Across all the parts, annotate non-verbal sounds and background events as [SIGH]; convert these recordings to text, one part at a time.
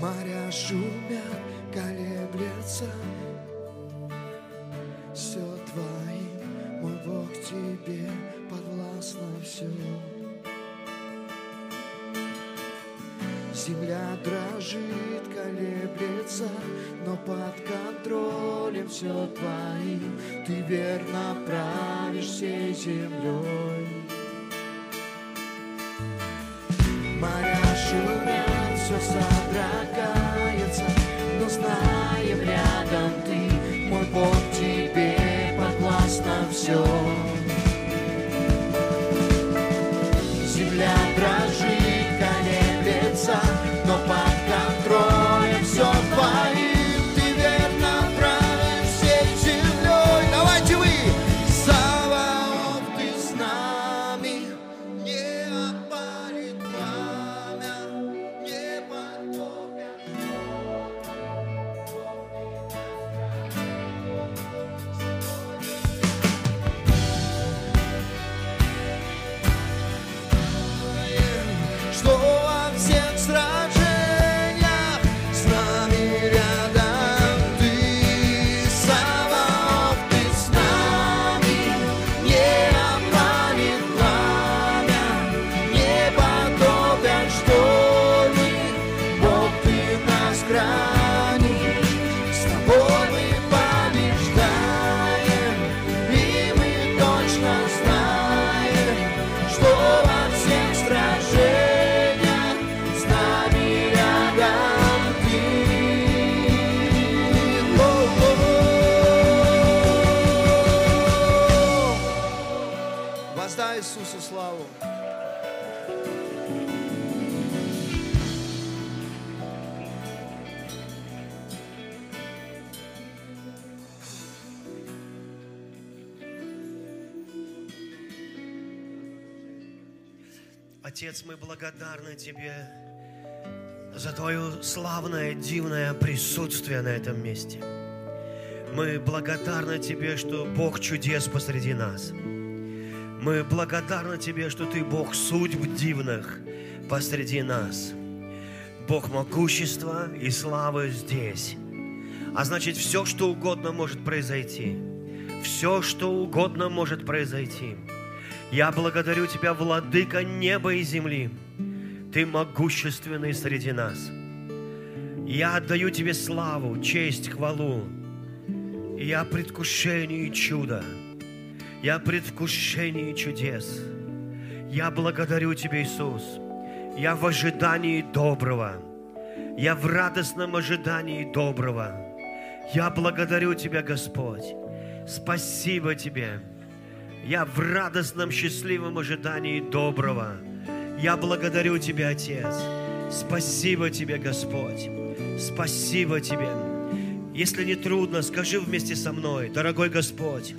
Моря шумят, колеблется Все твоим, мой Бог, тебе подвластно все Земля дрожит, колеблется, но под контролем все твоим. Ты верно правишь всей землей. Благодарны Тебе за Твое славное, дивное присутствие на этом месте. Мы благодарны Тебе, что Бог чудес посреди нас. Мы благодарны Тебе, что Ты Бог судьб дивных посреди нас. Бог могущества и славы здесь. А значит, все, что угодно может произойти. Все, что угодно может произойти. Я благодарю Тебя, Владыка неба и земли. Ты могущественный среди нас. Я отдаю Тебе славу, честь, хвалу. Я предвкушении чуда. Я предвкушении чудес. Я благодарю Тебя, Иисус. Я в ожидании доброго. Я в радостном ожидании доброго. Я благодарю Тебя, Господь. Спасибо Тебе. Я в радостном, счастливом ожидании доброго. Я благодарю Тебя, Отец. Спасибо Тебе, Господь. Спасибо Тебе. Если не трудно, скажи вместе со мной, дорогой Господь,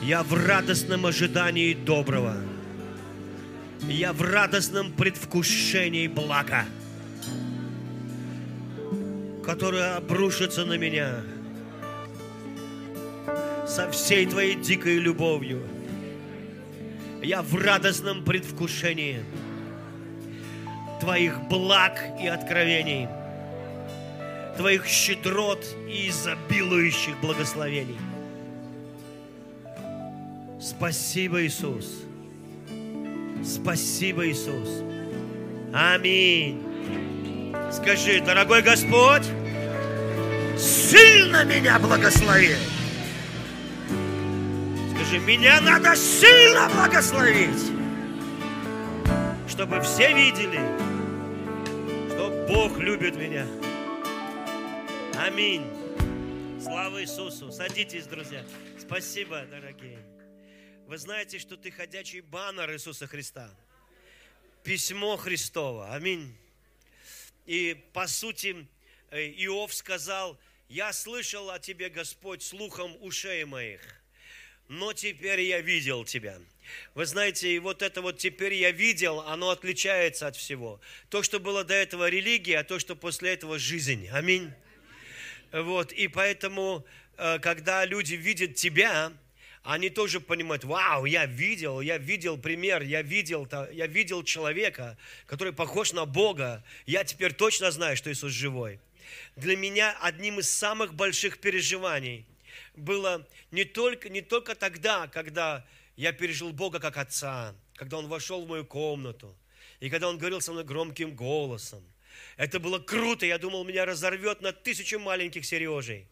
я в радостном ожидании доброго. Я в радостном предвкушении блага, которое обрушится на меня со всей Твоей дикой любовью. Я в радостном предвкушении Твоих благ и откровений, Твоих щедрот и изобилующих благословений. Спасибо, Иисус. Спасибо, Иисус. Аминь. Скажи, дорогой Господь, сильно меня благослови. Скажи, меня надо сильно благословить, чтобы все видели, что Бог любит меня. Аминь. Слава Иисусу. Садитесь, друзья. Спасибо, дорогие. Вы знаете, что ты ходячий баннер Иисуса Христа. Письмо Христово. Аминь. И по сути э, Иов сказал, я слышал о тебе, Господь, слухом ушей моих, но теперь я видел тебя. Вы знаете, и вот это вот теперь я видел, оно отличается от всего. То, что было до этого религия, а то, что после этого жизнь. Аминь. Вот, и поэтому, э, когда люди видят тебя, они тоже понимают, вау, я видел, я видел пример, я видел, я видел человека, который похож на Бога. Я теперь точно знаю, что Иисус живой. Для меня одним из самых больших переживаний было не только, не только тогда, когда я пережил Бога как Отца, когда Он вошел в мою комнату, и когда Он говорил со мной громким голосом. Это было круто, я думал, меня разорвет на тысячу маленьких Сережей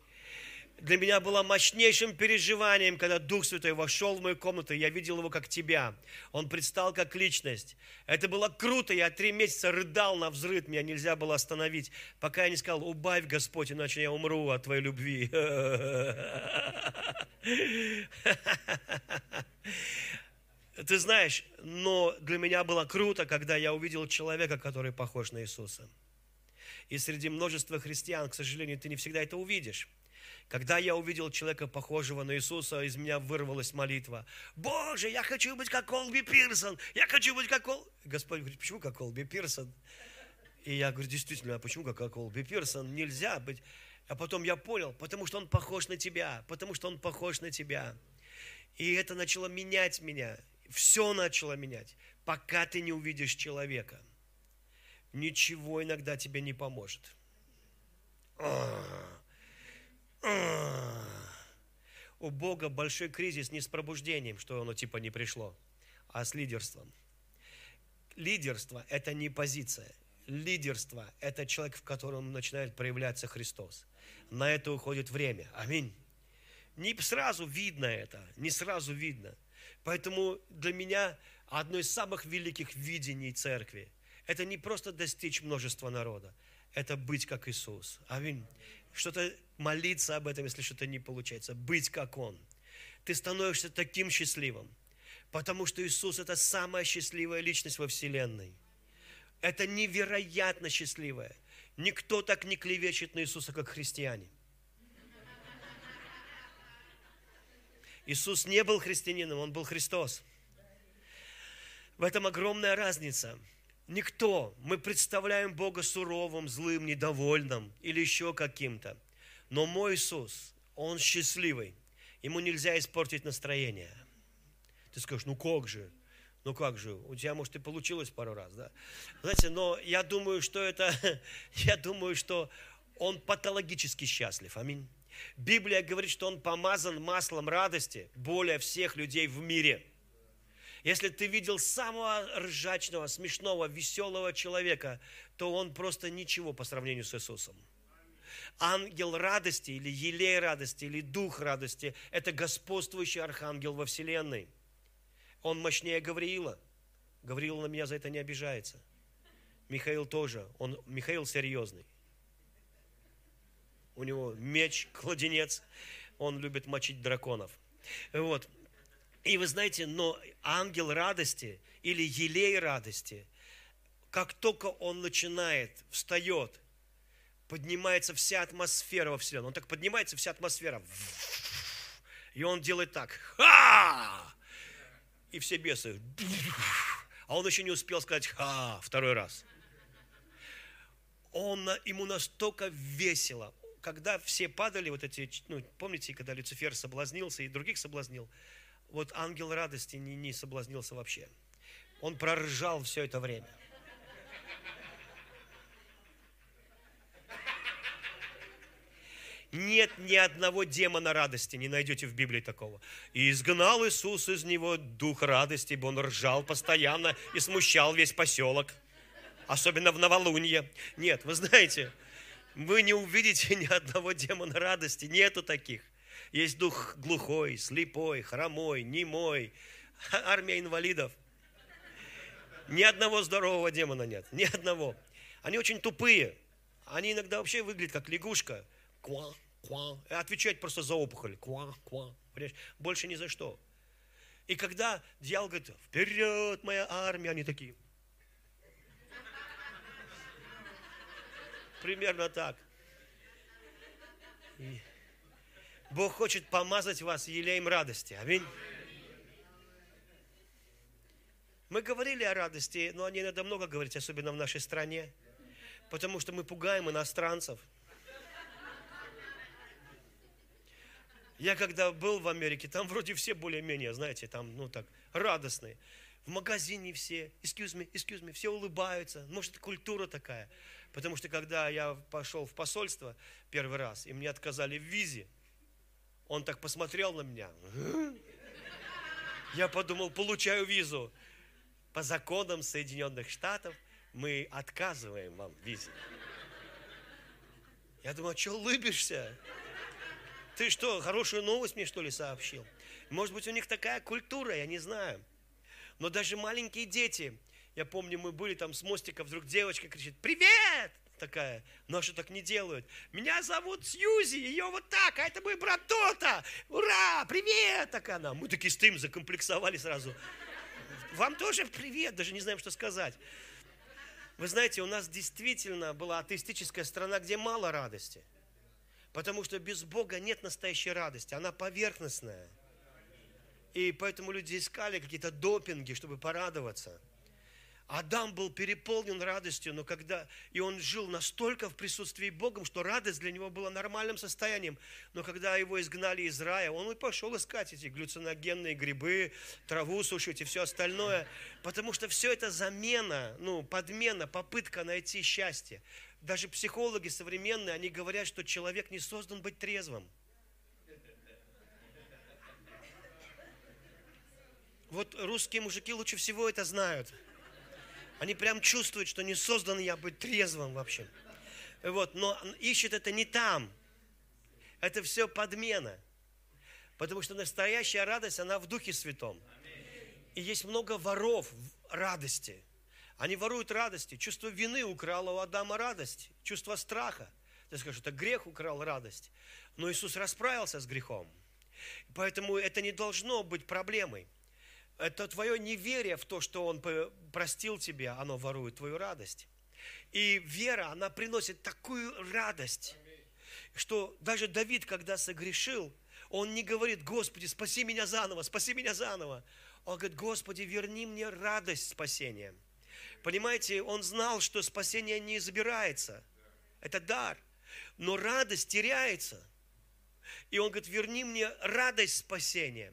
для меня было мощнейшим переживанием, когда Дух Святой вошел в мою комнату, и я видел его как тебя. Он предстал как личность. Это было круто, я три месяца рыдал на взрыв, меня нельзя было остановить, пока я не сказал, убавь, Господь, иначе я умру от Твоей любви. [LAUGHS] Ты знаешь, но для меня было круто, когда я увидел человека, который похож на Иисуса. И среди множества христиан, к сожалению, ты не всегда это увидишь. Когда я увидел человека, похожего на Иисуса, из меня вырвалась молитва. Боже, я хочу быть как Колби Пирсон, я хочу быть как Кол... Господь говорит, почему как Колби Пирсон? И я говорю, действительно, а почему как Колби Пирсон? Нельзя быть. А потом я понял, потому что он похож на тебя, потому что он похож на тебя. И это начало менять меня. Все начало менять, пока ты не увидишь человека. Ничего иногда тебе не поможет. А-а-а. У Бога большой кризис не с пробуждением, что оно типа не пришло, а с лидерством. Лидерство – это не позиция. Лидерство – это человек, в котором начинает проявляться Христос. На это уходит время. Аминь. Не сразу видно это, не сразу видно. Поэтому для меня одно из самых великих видений церкви – это не просто достичь множества народа, это быть как Иисус. Аминь что-то молиться об этом, если что-то не получается, быть как Он. Ты становишься таким счастливым, потому что Иисус – это самая счастливая личность во Вселенной. Это невероятно счастливая. Никто так не клевечет на Иисуса, как христиане. Иисус не был христианином, Он был Христос. В этом огромная разница – Никто. Мы представляем Бога суровым, злым, недовольным или еще каким-то. Но мой Иисус, Он счастливый. Ему нельзя испортить настроение. Ты скажешь, ну как же? Ну как же? У тебя, может, и получилось пару раз, да? Знаете, но я думаю, что это, [LAUGHS] я думаю, что он патологически счастлив. Аминь. Библия говорит, что он помазан маслом радости более всех людей в мире – если ты видел самого ржачного, смешного, веселого человека, то он просто ничего по сравнению с Иисусом. Ангел радости или елей радости или дух радости – это господствующий архангел во вселенной. Он мощнее Гавриила. Гавриил на меня за это не обижается. Михаил тоже. Он, Михаил серьезный. У него меч, кладенец. Он любит мочить драконов. Вот. И вы знаете, но ангел радости или елей радости, как только он начинает, встает, поднимается вся атмосфера во Вселенной. Он так поднимается, вся атмосфера. И он делает так. Ха! И все бесы. А он еще не успел сказать ха второй раз. Он, ему настолько весело. Когда все падали, вот эти, ну, помните, когда Люцифер соблазнился и других соблазнил, вот ангел радости не, не соблазнился вообще. Он проржал все это время. Нет ни одного демона радости, не найдете в Библии такого. И изгнал Иисус из него дух радости, ибо он ржал постоянно и смущал весь поселок. Особенно в новолунье. Нет, вы знаете, вы не увидите [LAUGHS] ни одного демона радости, нету таких. Есть дух глухой, слепой, хромой, немой, [LAUGHS] армия инвалидов. Ни одного здорового демона нет, ни одного. Они очень тупые. Они иногда вообще выглядят как лягушка. Ква, ква. Отвечать просто за опухоль. Ква, ква. Больше ни за что. И когда дьявол говорит, вперед, моя армия, они такие. Примерно так. И Бог хочет помазать вас елеем радости. Аминь. Мы говорили о радости, но о ней надо много говорить, особенно в нашей стране, потому что мы пугаем иностранцев. Я когда был в Америке, там вроде все более-менее, знаете, там, ну так, радостные. В магазине все, excuse me, excuse me, все улыбаются. Может, это культура такая. Потому что когда я пошел в посольство первый раз, и мне отказали в визе, он так посмотрел на меня. Я подумал, получаю визу. По законам Соединенных Штатов мы отказываем вам в визе. Я думаю, а что улыбишься? Ты что, хорошую новость мне что ли сообщил? Может быть, у них такая культура, я не знаю. Но даже маленькие дети, я помню, мы были там с мостика, вдруг девочка кричит, привет! Такая, наши так не делают. Меня зовут Сьюзи, ее вот так, а это мой брат Тота. Ура, привет! Так она. Мы такие стоим, закомплексовали сразу. Вам тоже привет, даже не знаем, что сказать. Вы знаете, у нас действительно была атеистическая страна, где мало радости. Потому что без Бога нет настоящей радости, она поверхностная. И поэтому люди искали какие-то допинги, чтобы порадоваться. Адам был переполнен радостью, но когда и он жил настолько в присутствии Богом, что радость для него была нормальным состоянием. Но когда его изгнали из рая, он и пошел искать эти глюциногенные грибы, траву сушить и все остальное, потому что все это замена, ну, подмена, попытка найти счастье. Даже психологи современные, они говорят, что человек не создан быть трезвым. Вот русские мужики лучше всего это знают. Они прям чувствуют, что не создан я быть трезвым вообще. Вот, но ищет это не там. Это все подмена. Потому что настоящая радость, она в Духе Святом. И есть много воров радости. Они воруют радости. Чувство вины украло у Адама радость. Чувство страха. Ты скажешь, это грех украл радость. Но Иисус расправился с грехом. Поэтому это не должно быть проблемой. Это твое неверие в то, что Он простил тебя, оно ворует твою радость. И вера, она приносит такую радость, что даже Давид, когда согрешил, он не говорит, Господи, спаси меня заново, спаси меня заново. Он говорит, Господи, верни мне радость спасения. Понимаете, он знал, что спасение не забирается. Это дар. Но радость теряется. И он говорит, верни мне радость спасения.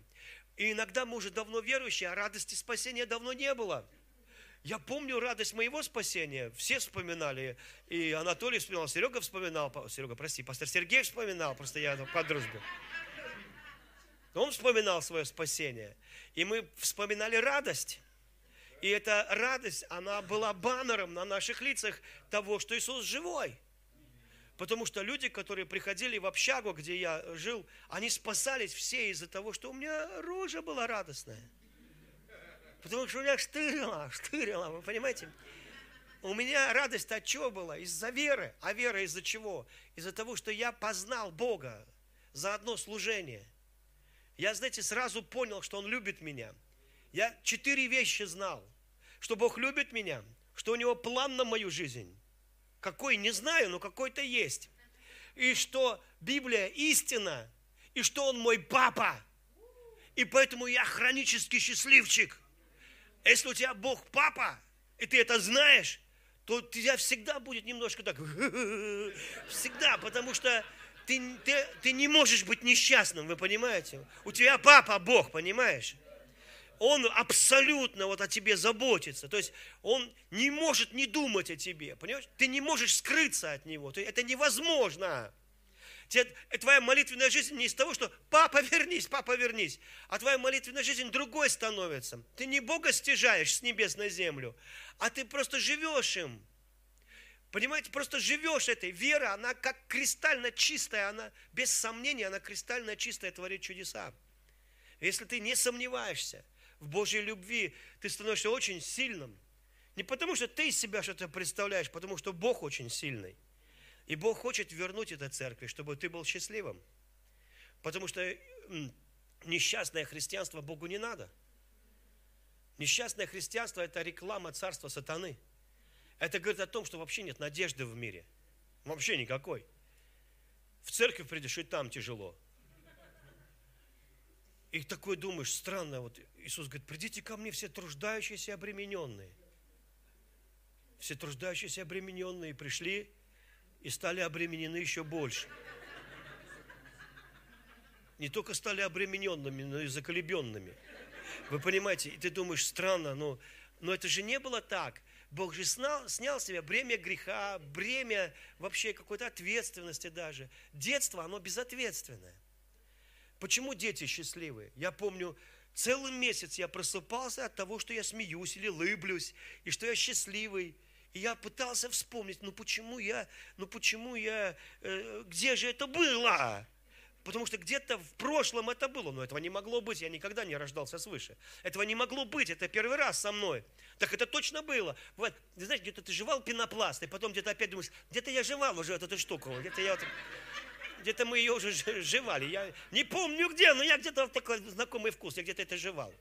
И иногда мы уже давно верующие, а радости спасения давно не было. Я помню радость моего спасения. Все вспоминали. И Анатолий вспоминал, Серега вспоминал. Серега, прости, пастор Сергей вспоминал. Просто я по дружбе. Он вспоминал свое спасение. И мы вспоминали радость. И эта радость, она была баннером на наших лицах того, что Иисус живой. Потому что люди, которые приходили в общагу, где я жил, они спасались все из-за того, что у меня рожа была радостная. Потому что у меня штырила, [LAUGHS] штырила, вы понимаете? У меня радость от чего была? Из-за веры. А вера из-за чего? Из-за того, что я познал Бога за одно служение. Я, знаете, сразу понял, что Он любит меня. Я четыре вещи знал. Что Бог любит меня, что у Него план на мою жизнь, какой, не знаю, но какой-то есть. И что Библия истина, и что Он мой папа. И поэтому я хронический счастливчик. Если у тебя Бог папа, и ты это знаешь, то тебя всегда будет немножко так, [LAUGHS] всегда, потому что ты, ты, ты не можешь быть несчастным, вы понимаете? У тебя папа Бог, понимаешь? Он абсолютно вот о тебе заботится. То есть он не может не думать о тебе. Понимаешь? Ты не можешь скрыться от него. Это невозможно. Твоя молитвенная жизнь не из того, что папа вернись, папа вернись, а твоя молитвенная жизнь другой становится. Ты не Бога стяжаешь с небес на землю, а ты просто живешь им. Понимаете, просто живешь этой. Вера, она как кристально чистая, она без сомнения, она кристально чистая, творит чудеса. Если ты не сомневаешься, в Божьей любви, ты становишься очень сильным. Не потому, что ты из себя что-то представляешь, потому что Бог очень сильный. И Бог хочет вернуть это церкви, чтобы ты был счастливым. Потому что несчастное христианство Богу не надо. Несчастное христианство – это реклама царства сатаны. Это говорит о том, что вообще нет надежды в мире. Вообще никакой. В церковь придешь, и там тяжело. И такой думаешь, странно, вот Иисус говорит, придите ко мне все труждающиеся и обремененные. Все труждающиеся и обремененные пришли и стали обременены еще больше. не только стали обремененными, но и заколебенными. Вы понимаете, и ты думаешь, странно, но, но это же не было так. Бог же снял, снял с себя бремя греха, бремя вообще какой-то ответственности даже. Детство, оно безответственное. Почему дети счастливые? Я помню, целый месяц я просыпался от того, что я смеюсь или лыблюсь, и что я счастливый. И я пытался вспомнить, ну почему я, ну почему я, э, где же это было? Потому что где-то в прошлом это было, но этого не могло быть, я никогда не рождался свыше. Этого не могло быть, это первый раз со мной. Так это точно было. Вот, ты знаешь, где-то ты жевал пенопласт, и потом где-то опять думаешь, где-то я жевал уже эту штуку, где-то я вот, где-то мы ее уже жевали. Я не помню где, но я где-то такой знакомый вкус, я где-то это жевал.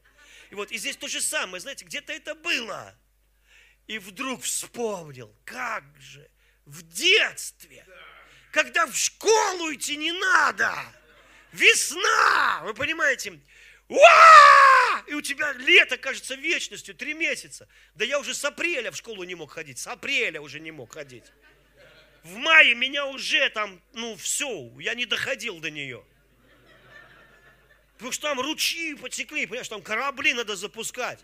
И вот, и здесь то же самое, знаете, где-то это было. И вдруг вспомнил, как же в детстве когда в школу идти не надо. Весна, вы понимаете? Уа! И у тебя лето кажется вечностью, три месяца. Да я уже с апреля в школу не мог ходить, с апреля уже не мог ходить. В мае меня уже там, ну все, я не доходил до нее. Потому что там ручьи потекли, понимаешь, там корабли надо запускать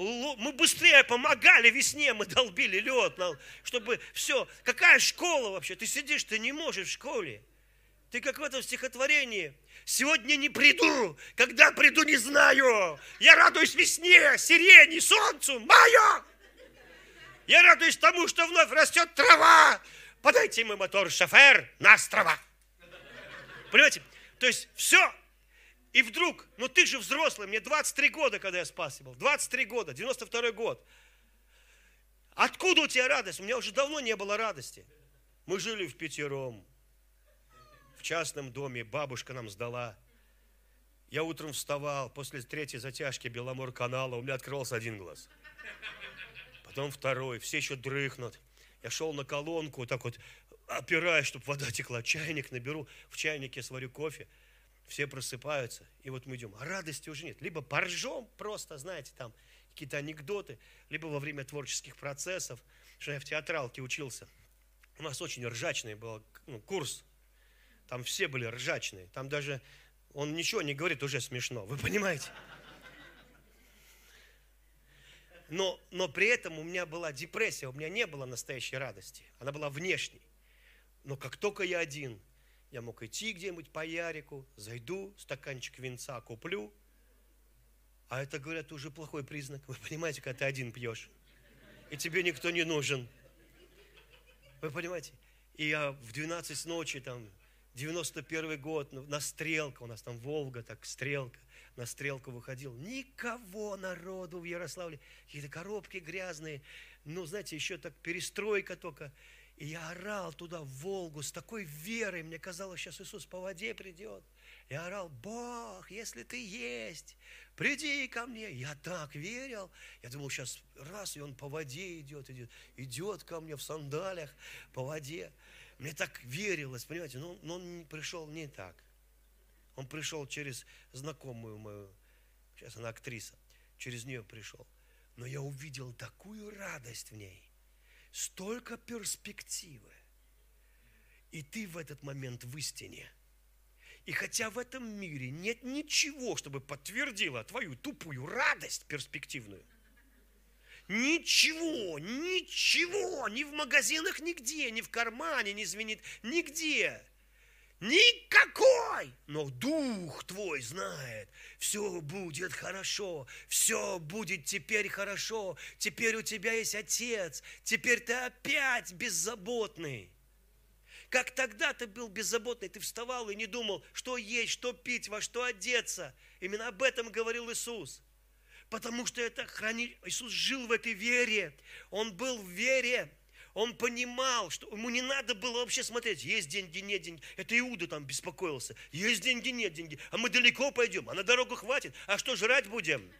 мы быстрее помогали весне, мы долбили лед, чтобы все. Какая школа вообще? Ты сидишь, ты не можешь в школе. Ты как в этом стихотворении. Сегодня не приду, когда приду, не знаю. Я радуюсь весне, сирени, солнцу, маю. Я радуюсь тому, что вновь растет трава. Подайте мой мотор, шофер, на острова. Понимаете? То есть все и вдруг, ну ты же взрослый, мне 23 года, когда я спас был, 23 года, 92 год. Откуда у тебя радость? У меня уже давно не было радости. Мы жили в пятером, в частном доме, бабушка нам сдала. Я утром вставал, после третьей затяжки Беломор канала, у меня открылся один глаз. Потом второй, все еще дрыхнут. Я шел на колонку, так вот опираясь, чтобы вода текла, чайник наберу, в чайнике сварю кофе – все просыпаются, и вот мы идем. А радости уже нет. Либо поржем просто, знаете, там какие-то анекдоты, либо во время творческих процессов, что я в театралке учился. У нас очень ржачный был ну, курс. Там все были ржачные. Там даже он ничего не говорит, уже смешно. Вы понимаете? Но, но при этом у меня была депрессия, у меня не было настоящей радости. Она была внешней. Но как только я один, я мог идти где-нибудь по Ярику, зайду, стаканчик винца куплю. А это, говорят, уже плохой признак. Вы понимаете, когда ты один пьешь. И тебе никто не нужен. Вы понимаете? И я в 12 ночи, там, 91 год, на стрелку, у нас там Волга, так, стрелка, на стрелку выходил. Никого народу в Ярославле. Какие-то коробки грязные. Ну, знаете, еще так перестройка только. И я орал туда, в Волгу, с такой верой. Мне казалось, сейчас Иисус по воде придет. Я орал, Бог, если ты есть, приди ко мне. Я так верил. Я думал, сейчас раз, и он по воде идет, идет, идет ко мне в сандалях по воде. Мне так верилось, понимаете, но, но он пришел не так. Он пришел через знакомую мою, сейчас она актриса, через нее пришел. Но я увидел такую радость в ней столько перспективы. И ты в этот момент в истине. И хотя в этом мире нет ничего, чтобы подтвердило твою тупую радость перспективную, Ничего, ничего, ни в магазинах нигде, ни в кармане не звенит, нигде. Никакой! Но Дух твой знает, все будет хорошо, все будет теперь хорошо, теперь у тебя есть Отец, теперь ты опять беззаботный. Как тогда ты был беззаботный, ты вставал и не думал, что есть, что пить, во что одеться. Именно об этом говорил Иисус. Потому что это хранить. Иисус жил в этой вере. Он был в вере. Он понимал, что ему не надо было вообще смотреть, есть деньги, нет деньги. Это Иуда там беспокоился. Есть деньги, нет деньги. А мы далеко пойдем, а на дорогу хватит. А что, жрать будем?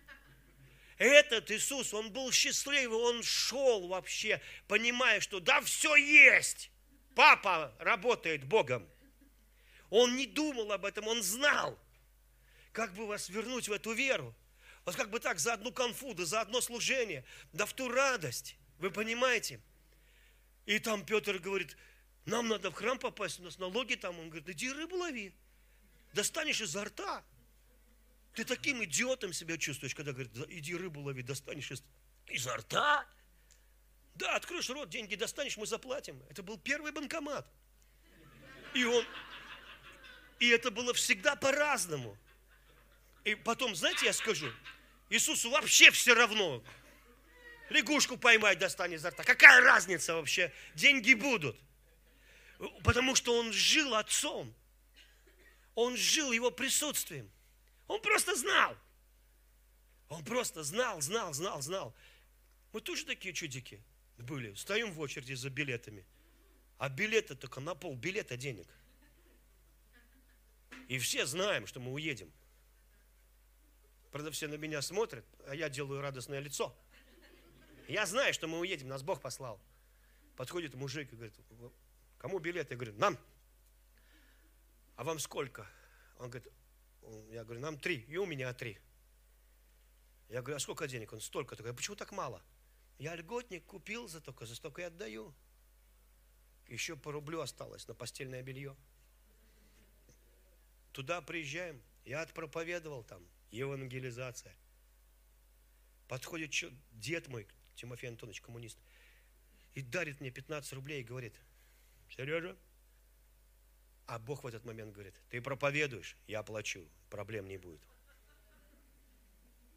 Этот Иисус, он был счастливый, он шел вообще, понимая, что да, все есть. Папа работает Богом. Он не думал об этом, он знал, как бы вас вернуть в эту веру. Вот как бы так, за одну конфу, да за одно служение, да в ту радость. Вы понимаете? И там Петр говорит, нам надо в храм попасть, у нас налоги там. Он говорит, иди рыбу лови. достанешь изо рта. Ты таким идиотом себя чувствуешь, когда говорят, иди рыбу лови, достанешь из, изо рта. Да, откроешь рот, деньги достанешь, мы заплатим. Это был первый банкомат. И он, и это было всегда по-разному. И потом, знаете, я скажу, Иисусу вообще все равно. Лягушку поймать достань изо рта. Какая разница вообще? Деньги будут. Потому что он жил отцом. Он жил его присутствием. Он просто знал. Он просто знал, знал, знал, знал. Мы тоже такие чудики были. Стоим в очереди за билетами. А билеты только на пол билета денег. И все знаем, что мы уедем. Правда, все на меня смотрят, а я делаю радостное лицо. Я знаю, что мы уедем, нас Бог послал. Подходит мужик и говорит, кому билет? Я говорю, нам. А вам сколько? Он говорит, я говорю, нам три, и у меня три. Я говорю, а сколько денег? Он столько. Я говорю, почему так мало? Я льготник купил за только, за столько и отдаю. Еще по рублю осталось на постельное белье. Туда приезжаем, я отпроповедовал там, евангелизация. Подходит дед мой, Тимофей Антонович, коммунист, и дарит мне 15 рублей и говорит, Сережа, а Бог в этот момент говорит, ты проповедуешь, я плачу, проблем не будет.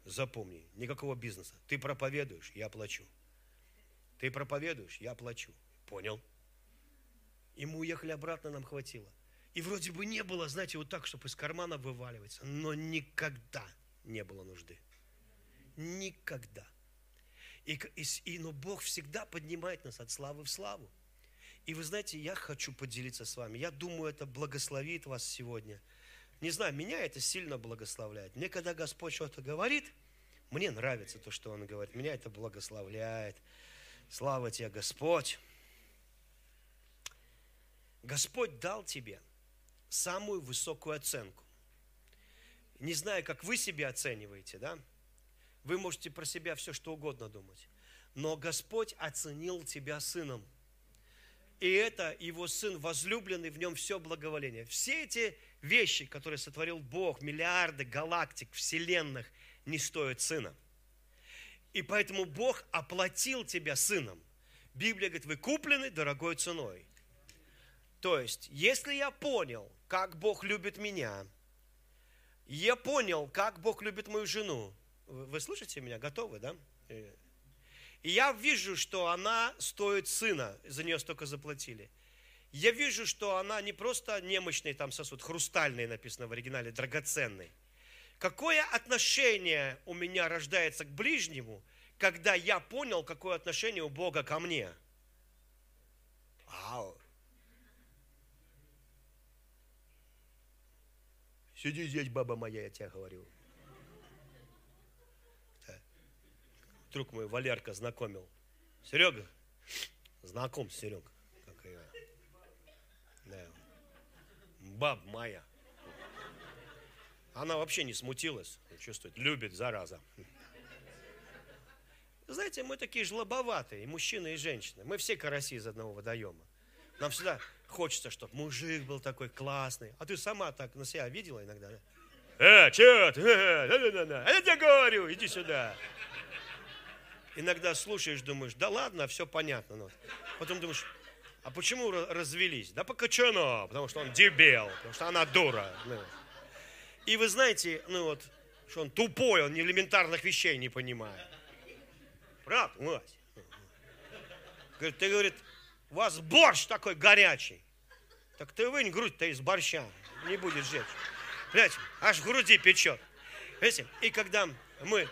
Запомни, никакого бизнеса. Ты проповедуешь, я плачу. Ты проповедуешь, я плачу. Понял? И мы уехали обратно, нам хватило. И вроде бы не было, знаете, вот так, чтобы из кармана вываливаться. Но никогда не было нужды. Никогда. И, и, и, но Бог всегда поднимает нас от славы в славу. И вы знаете, я хочу поделиться с вами. Я думаю, это благословит вас сегодня. Не знаю, меня это сильно благословляет. Мне, когда Господь что-то говорит, мне нравится то, что Он говорит. Меня это благословляет. Слава тебе, Господь. Господь дал тебе самую высокую оценку. Не знаю, как вы себя оцениваете, да? Вы можете про себя все, что угодно думать. Но Господь оценил тебя сыном. И это его сын возлюбленный, в нем все благоволение. Все эти вещи, которые сотворил Бог, миллиарды галактик, вселенных, не стоят сына. И поэтому Бог оплатил тебя сыном. Библия говорит, вы куплены дорогой ценой. То есть, если я понял, как Бог любит меня, я понял, как Бог любит мою жену, вы слышите меня? Готовы, да? И я вижу, что она стоит сына, за нее столько заплатили. Я вижу, что она не просто немощный там сосуд, хрустальный написано в оригинале, драгоценный. Какое отношение у меня рождается к ближнему, когда я понял, какое отношение у Бога ко мне? Вау! Сиди здесь, баба моя, я тебе говорю. Друг мой Валерка знакомил. Серега, знаком Серега, как я. Да. Баб моя. Она вообще не смутилась, чувствует, любит, зараза. Знаете, мы такие жлобоватые, и мужчины, и женщины. Мы все караси из одного водоема. Нам всегда хочется, чтобы мужик был такой классный. А ты сама так на себя видела иногда? Э, че ты? Э, э, э, я тебе говорю, иди сюда иногда слушаешь, думаешь, да ладно, все понятно. Ну. Потом думаешь, а почему развелись? Да по качану, потому что он дебел, потому что она дура. Ну. И вы знаете, ну вот, что он тупой, он элементарных вещей не понимает. Правда, мать? Говорит, ты, говорит, у вас борщ такой горячий. Так ты вынь грудь-то из борща, не будет жечь. Понимаете, аж в груди печет. Понимаете, и когда мы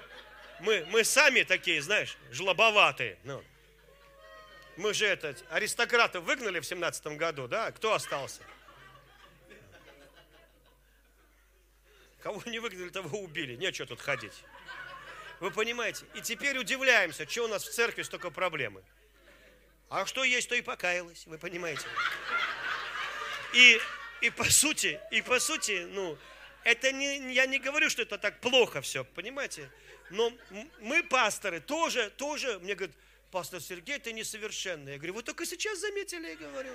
мы, мы сами такие, знаешь, жлобоватые. Ну. Мы же это, аристократов выгнали в семнадцатом году, да? Кто остался? Кого не выгнали, того убили. Нечего тут ходить. Вы понимаете? И теперь удивляемся, что у нас в церкви столько проблемы. А что есть, то и покаялась, вы понимаете? И, и по сути, и по сути, ну, это не, я не говорю, что это так плохо все, понимаете? Но мы, пасторы, тоже, тоже, мне говорят, пастор Сергей, ты несовершенный. Я говорю, вы только сейчас заметили, я говорю.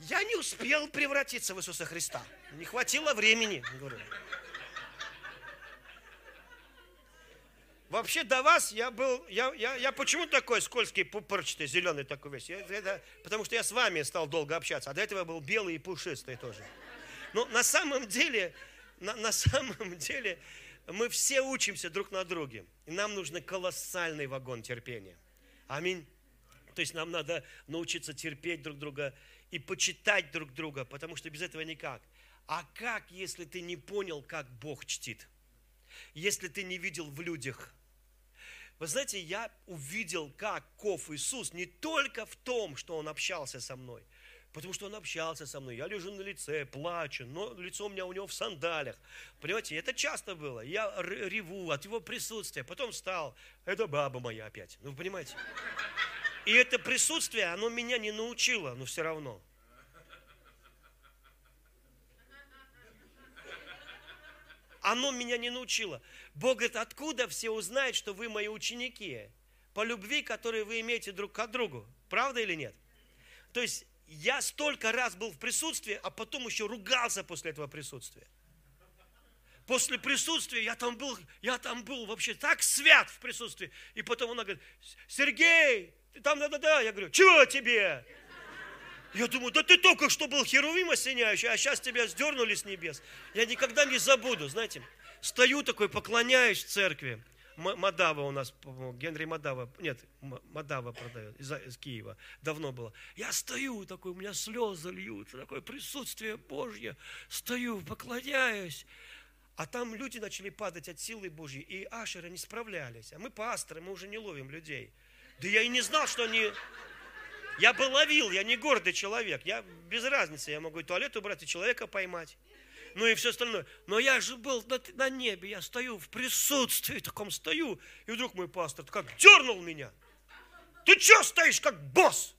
Я не успел превратиться в Иисуса Христа. Не хватило времени. Говорю. Вообще до вас я был, я, я, я почему такой скользкий, пупырчатый, зеленый такой весь? Я, это, потому что я с вами стал долго общаться, а до этого я был белый и пушистый тоже. Но на самом деле, на, на [LAUGHS] самом деле, мы все учимся друг на друге. И нам нужен колоссальный вагон терпения. Аминь. То есть нам надо научиться терпеть друг друга и почитать друг друга, потому что без этого никак. А как, если ты не понял, как Бог чтит? Если ты не видел в людях вы знаете, я увидел, как Ков Иисус не только в том, что Он общался со мной, потому что Он общался со мной. Я лежу на лице, плачу, но лицо у меня у него в сандалях. Понимаете, это часто было. Я реву от Его присутствия. Потом встал, это баба моя опять. Ну, вы понимаете? И это присутствие, оно меня не научило, но все равно. Оно меня не научило. Бог говорит, откуда все узнают, что вы мои ученики? По любви, которую вы имеете друг к другу. Правда или нет? То есть я столько раз был в присутствии, а потом еще ругался после этого присутствия. После присутствия я там был, я там был вообще так свят в присутствии. И потом он говорит, Сергей, ты там да-да-да. Я говорю, чего тебе? Я думаю, да ты только что был херувим осеняющий, а сейчас тебя сдернули с небес. Я никогда не забуду, знаете. Стою такой, поклоняюсь церкви. Мадава у нас, Генри Мадава, нет, Мадава продает из, из Киева, давно было. Я стою такой, у меня слезы льются, такое присутствие Божье. Стою, поклоняюсь. А там люди начали падать от силы Божьей, и ашеры не справлялись. А мы пасторы, мы уже не ловим людей. Да я и не знал, что они... Я бы ловил, я не гордый человек. Я без разницы, я могу и туалет убрать, и человека поймать ну и все остальное. Но я же был на, на небе, я стою в присутствии таком стою, и вдруг мой пастор как дернул меня. Ты что стоишь как босс?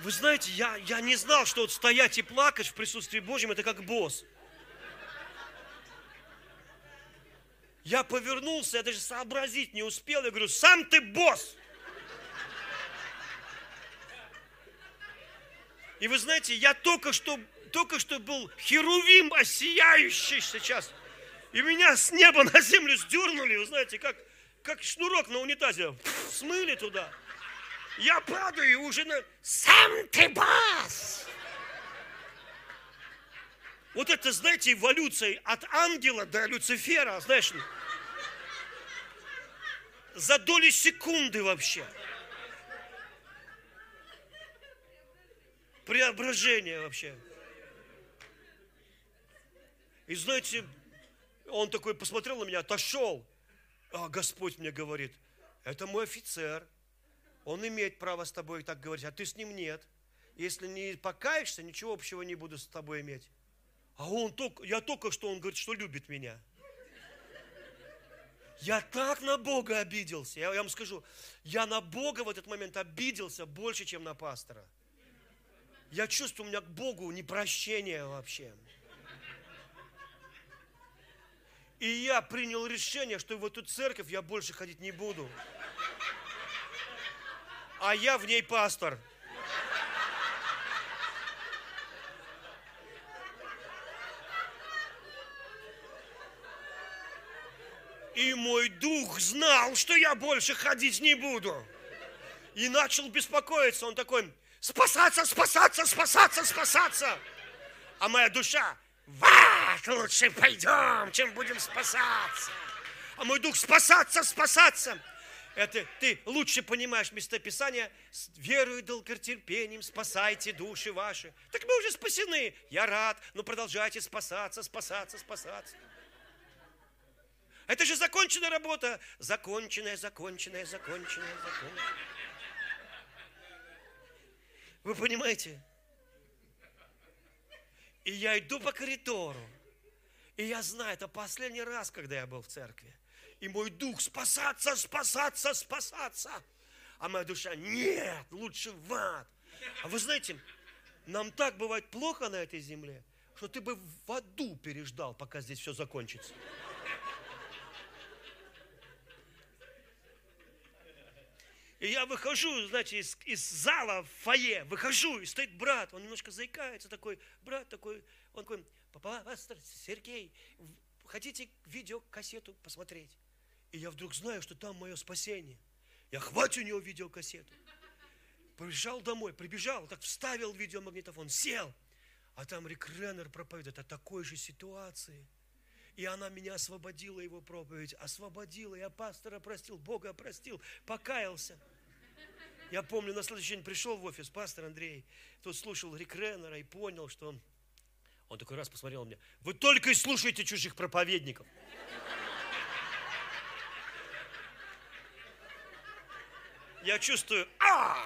Вы знаете, я, я не знал, что вот стоять и плакать в присутствии Божьем, это как босс. Я повернулся, я даже сообразить не успел. Я говорю, сам ты босс. И вы знаете, я только что, только что был херувим, осияющий сейчас. И меня с неба на землю сдернули, вы знаете, как, как шнурок на унитазе. смыли туда. Я падаю и уже на... Сам ты бас! Вот это, знаете, эволюция от ангела до Люцифера, знаешь, за доли секунды вообще. Преображение вообще. И знаете, он такой посмотрел на меня, отошел. А Господь мне говорит, это мой офицер. Он имеет право с тобой так говорить, а ты с ним нет. Если не покаешься, ничего общего не буду с тобой иметь. А он только, я только что, он говорит, что любит меня. Я так на Бога обиделся. Я, я вам скажу, я на Бога в этот момент обиделся больше, чем на пастора. Я чувствую, у меня к Богу непрощение вообще. И я принял решение, что в эту церковь я больше ходить не буду. А я в ней пастор. И мой дух знал, что я больше ходить не буду. И начал беспокоиться. Он такой, спасаться, спасаться, спасаться, спасаться. А моя душа, вот, лучше пойдем, чем будем спасаться. А мой дух, спасаться, спасаться. Это ты лучше понимаешь местописание. С верой и долготерпением спасайте души ваши. Так мы уже спасены. Я рад, но продолжайте спасаться, спасаться, спасаться. Это же законченная работа. Законченная, законченная, законченная, законченная. Вы понимаете? И я иду по коридору. И я знаю, это последний раз, когда я был в церкви. И мой дух спасаться, спасаться, спасаться. А моя душа, нет, лучше в ад. А вы знаете, нам так бывает плохо на этой земле, что ты бы в аду переждал, пока здесь все закончится. И я выхожу, знаете, из, из зала в фойе, выхожу, и стоит брат, он немножко заикается, такой, брат такой, он такой, папа, пастор Сергей, хотите видеокассету посмотреть? И я вдруг знаю, что там мое спасение. Я хватю у него видеокассету. Побежал домой, прибежал, так вставил видеомагнитофон, сел. А там Рик Реннер проповедует о такой же ситуации. И она меня освободила, его проповедь, освободила. Я пастора простил, Бога простил, покаялся. Я помню, на следующий день пришел в офис пастор Андрей, тут слушал Рик Реннера и понял, что он, он такой раз посмотрел на меня, вы только и слушаете чужих проповедников. Я чувствую, а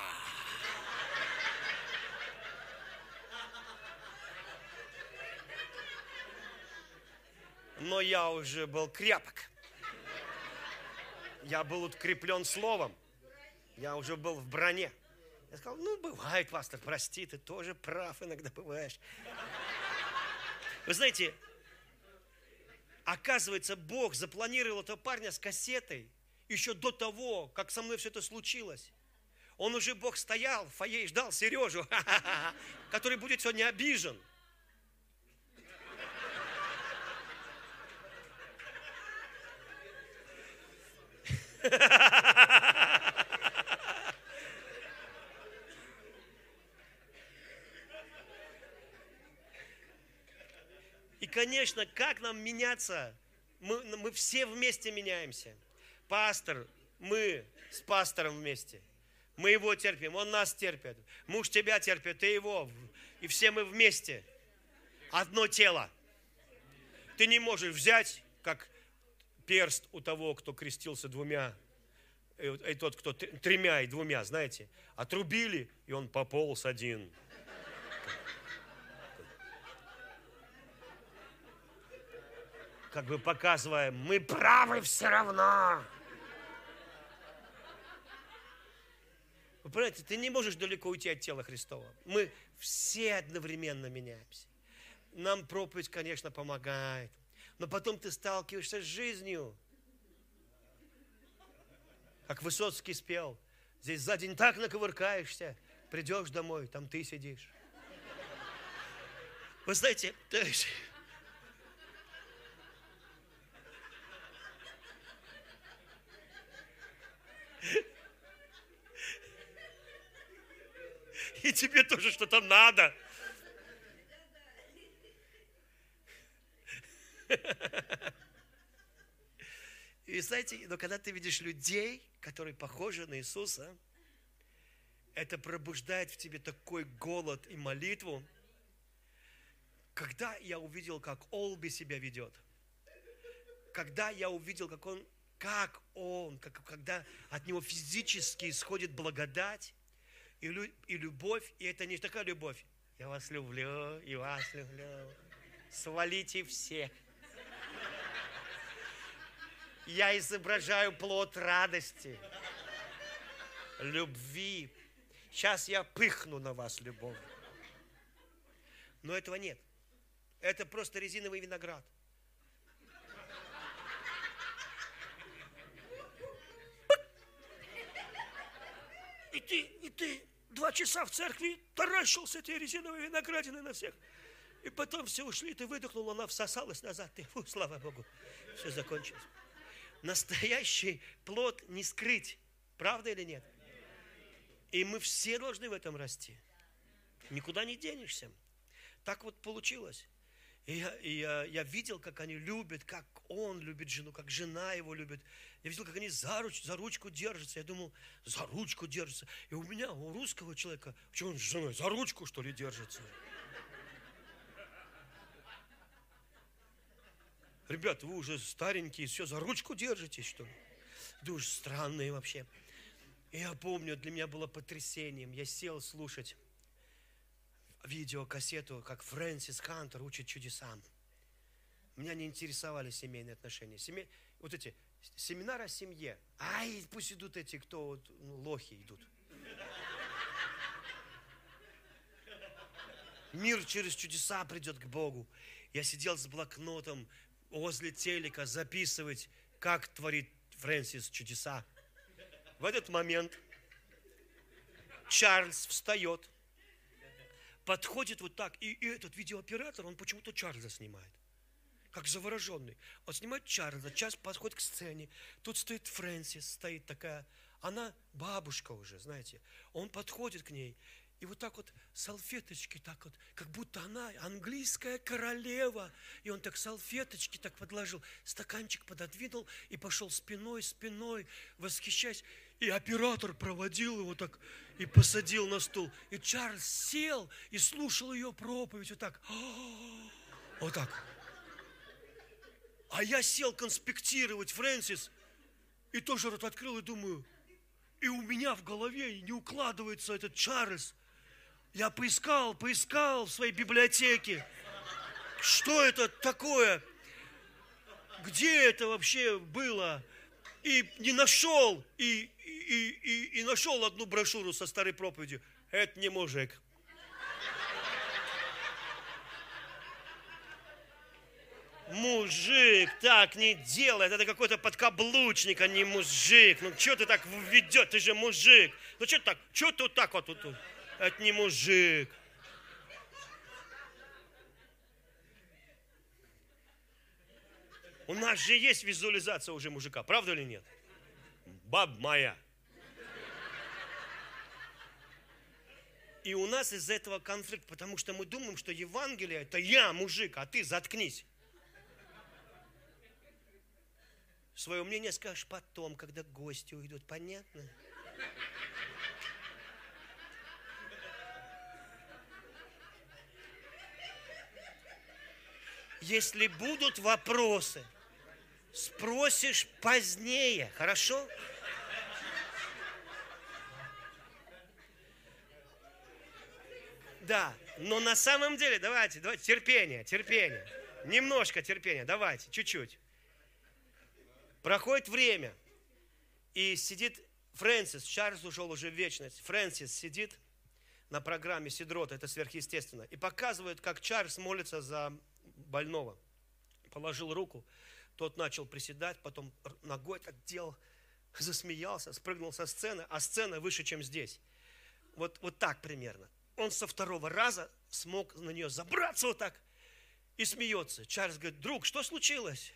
но я уже был крепок. Я был укреплен словом. Я уже был в броне. Я сказал, ну, бывает, пастор, прости, ты тоже прав, иногда бываешь. Вы знаете, оказывается, Бог запланировал этого парня с кассетой еще до того, как со мной все это случилось. Он уже, Бог, стоял в фойе и ждал Сережу, [LAUGHS] который будет сегодня обижен. И, конечно, как нам меняться? Мы, мы все вместе меняемся. Пастор, мы с пастором вместе. Мы его терпим, он нас терпит. Муж тебя терпит, ты его. И все мы вместе. Одно тело. Ты не можешь взять, как перст у того, кто крестился двумя, и, и тот, кто тремя и двумя, знаете, отрубили, и он пополз один. Как бы показывая, мы правы все равно. Вы понимаете, ты не можешь далеко уйти от тела Христова. Мы все одновременно меняемся. Нам проповедь, конечно, помогает но потом ты сталкиваешься с жизнью. Как Высоцкий спел, здесь за день так наковыркаешься, придешь домой, там ты сидишь. Вы знаете, то есть, [LAUGHS] И тебе тоже что-то надо. И знаете, но когда ты видишь людей, которые похожи на Иисуса, это пробуждает в тебе такой голод и молитву. Когда я увидел, как Олби себя ведет, когда я увидел, как он, как он, как, когда от него физически исходит благодать и, и любовь, и это не такая любовь. Я вас люблю, и вас люблю. Свалите все я изображаю плод радости, любви. Сейчас я пыхну на вас любовь. Но этого нет. Это просто резиновый виноград. И ты, и ты два часа в церкви таращился этой резиновой виноградины на всех. И потом все ушли, ты выдохнул, она всосалась назад. Ты, фу, слава Богу, все закончилось настоящий плод не скрыть. Правда или нет? И мы все должны в этом расти. Никуда не денешься. Так вот получилось. И я, и я, я видел, как они любят, как он любит жену, как жена его любит. Я видел, как они за, руч, за ручку держатся. Я думал, за ручку держатся. И у меня, у русского человека, что он с женой, за ручку, что ли, держится? Ребята, вы уже старенькие, все, за ручку держитесь, что ли? Да уж странные вообще. И я помню, для меня было потрясением. Я сел слушать видеокассету, как Фрэнсис Хантер учит чудесам. Меня не интересовали семейные отношения. Семей... Вот эти семинары о семье. Ай, пусть идут эти, кто вот, ну, лохи идут. Мир через чудеса придет к Богу. Я сидел с блокнотом, возле телека записывать, как творит Фрэнсис чудеса. В этот момент Чарльз встает, подходит вот так, и, и этот видеооператор, он почему-то Чарльза снимает как завороженный. Он снимает Чарльза, Чарльз подходит к сцене. Тут стоит Фрэнсис, стоит такая, она бабушка уже, знаете. Он подходит к ней, и вот так вот салфеточки, так вот, как будто она английская королева. И он так салфеточки так подложил, стаканчик пододвинул и пошел спиной, спиной, восхищаясь. И оператор проводил его так и посадил на стул. И Чарльз сел и слушал ее проповедь вот так. [GASPS] Вот так. А я сел конспектировать, Фрэнсис, и тоже рот открыл и думаю, и у меня в голове не укладывается этот Чарльз. Я поискал, поискал в своей библиотеке. Что это такое? Где это вообще было? И не нашел. И, и, и, и нашел одну брошюру со старой проповедью. Это не мужик. Мужик так не делает, это какой-то подкаблучник, а не мужик. Ну что ты так ведет, ты же мужик. Ну что ты так, что ты вот так вот, вот, это не мужик. У нас же есть визуализация уже мужика, правда или нет? Баб моя. И у нас из-за этого конфликт, потому что мы думаем, что Евангелие это я, мужик, а ты заткнись. Свое мнение скажешь потом, когда гости уйдут. Понятно? Если будут вопросы, спросишь позднее, хорошо? Да, но на самом деле, давайте, давайте, терпение, терпение. Немножко терпения, давайте, чуть-чуть. Проходит время, и сидит Фрэнсис, Чарльз ушел уже в вечность, Фрэнсис сидит на программе Сидрота, это сверхъестественно, и показывает, как Чарльз молится за больного. Положил руку, тот начал приседать, потом ногой так делал, [LAUGHS] засмеялся, спрыгнул со сцены, а сцена выше, чем здесь. Вот, вот так примерно. Он со второго раза смог на нее забраться вот так и смеется. Чарльз говорит, друг, что случилось?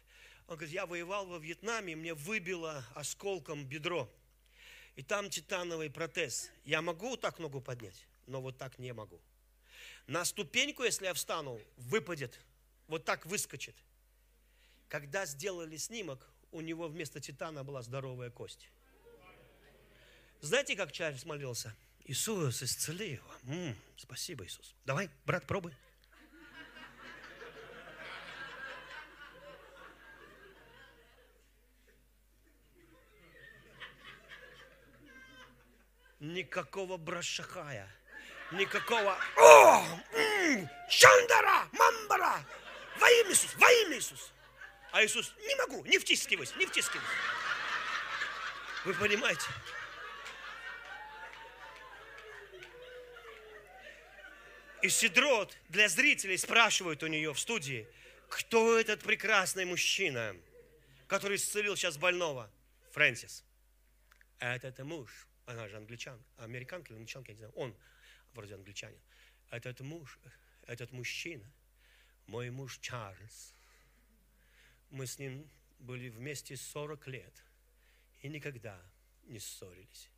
Он говорит, я воевал во Вьетнаме, мне выбило осколком бедро. И там титановый протез. Я могу вот так ногу поднять, но вот так не могу. На ступеньку, если я встану, выпадет, вот так выскочит. Когда сделали снимок, у него вместо титана была здоровая кость. Знаете, как Чарльз молился? Иисус, исцели его. М-м, спасибо, Иисус. Давай, брат, пробуй. никакого брашахая, никакого О, м, Чандара, Мамбара, во имя Иисус, во имя Иисус. А Иисус, не могу, не втискивайся, не втискивайся. Вы понимаете? И Сидрот для зрителей спрашивает у нее в студии, кто этот прекрасный мужчина, который исцелил сейчас больного? Фрэнсис. Это, это муж она же англичан, американка или англичанка, я не знаю, он вроде англичанин. Этот муж, этот мужчина, мой муж Чарльз, мы с ним были вместе 40 лет и никогда не ссорились.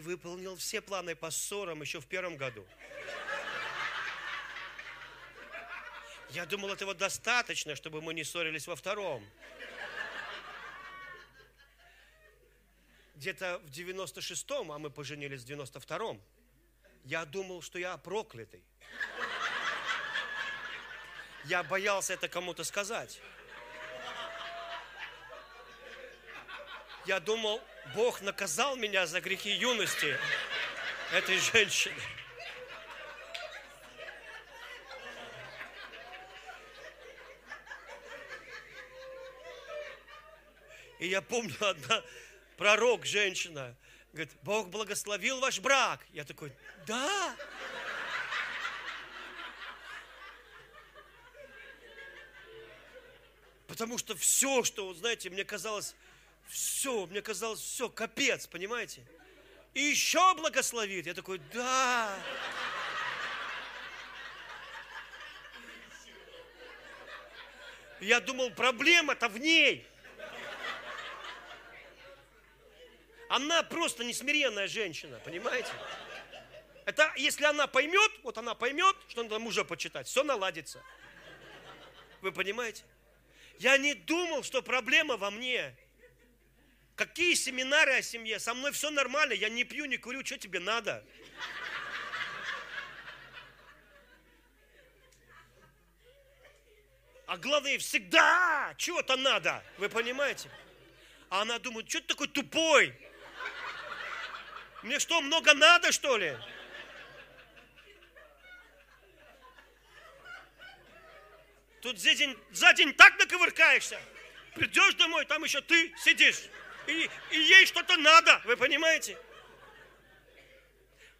Выполнил все планы по ссорам еще в первом году. Я думал, этого достаточно, чтобы мы не ссорились во втором. Где-то в 96-м, а мы поженились в 92-м, я думал, что я проклятый. Я боялся это кому-то сказать. Я думал, Бог наказал меня за грехи юности этой женщины. И я помню, одна пророк, женщина, говорит, Бог благословил ваш брак. Я такой, да. Потому что все, что, знаете, мне казалось, все, мне казалось, все, капец, понимаете? И еще благословит. Я такой, да. Я думал, проблема-то в ней. Она просто несмиренная женщина, понимаете? Это если она поймет, вот она поймет, что надо мужа почитать, все наладится. Вы понимаете? Я не думал, что проблема во мне. Какие семинары о семье? Со мной все нормально, я не пью, не курю, что тебе надо? А главное, всегда чего-то надо, вы понимаете? А она думает, что ты такой тупой? Мне что, много надо, что ли? Тут за день, за день так наковыркаешься. Придешь домой, там еще ты сидишь. И, и ей что-то надо, вы понимаете?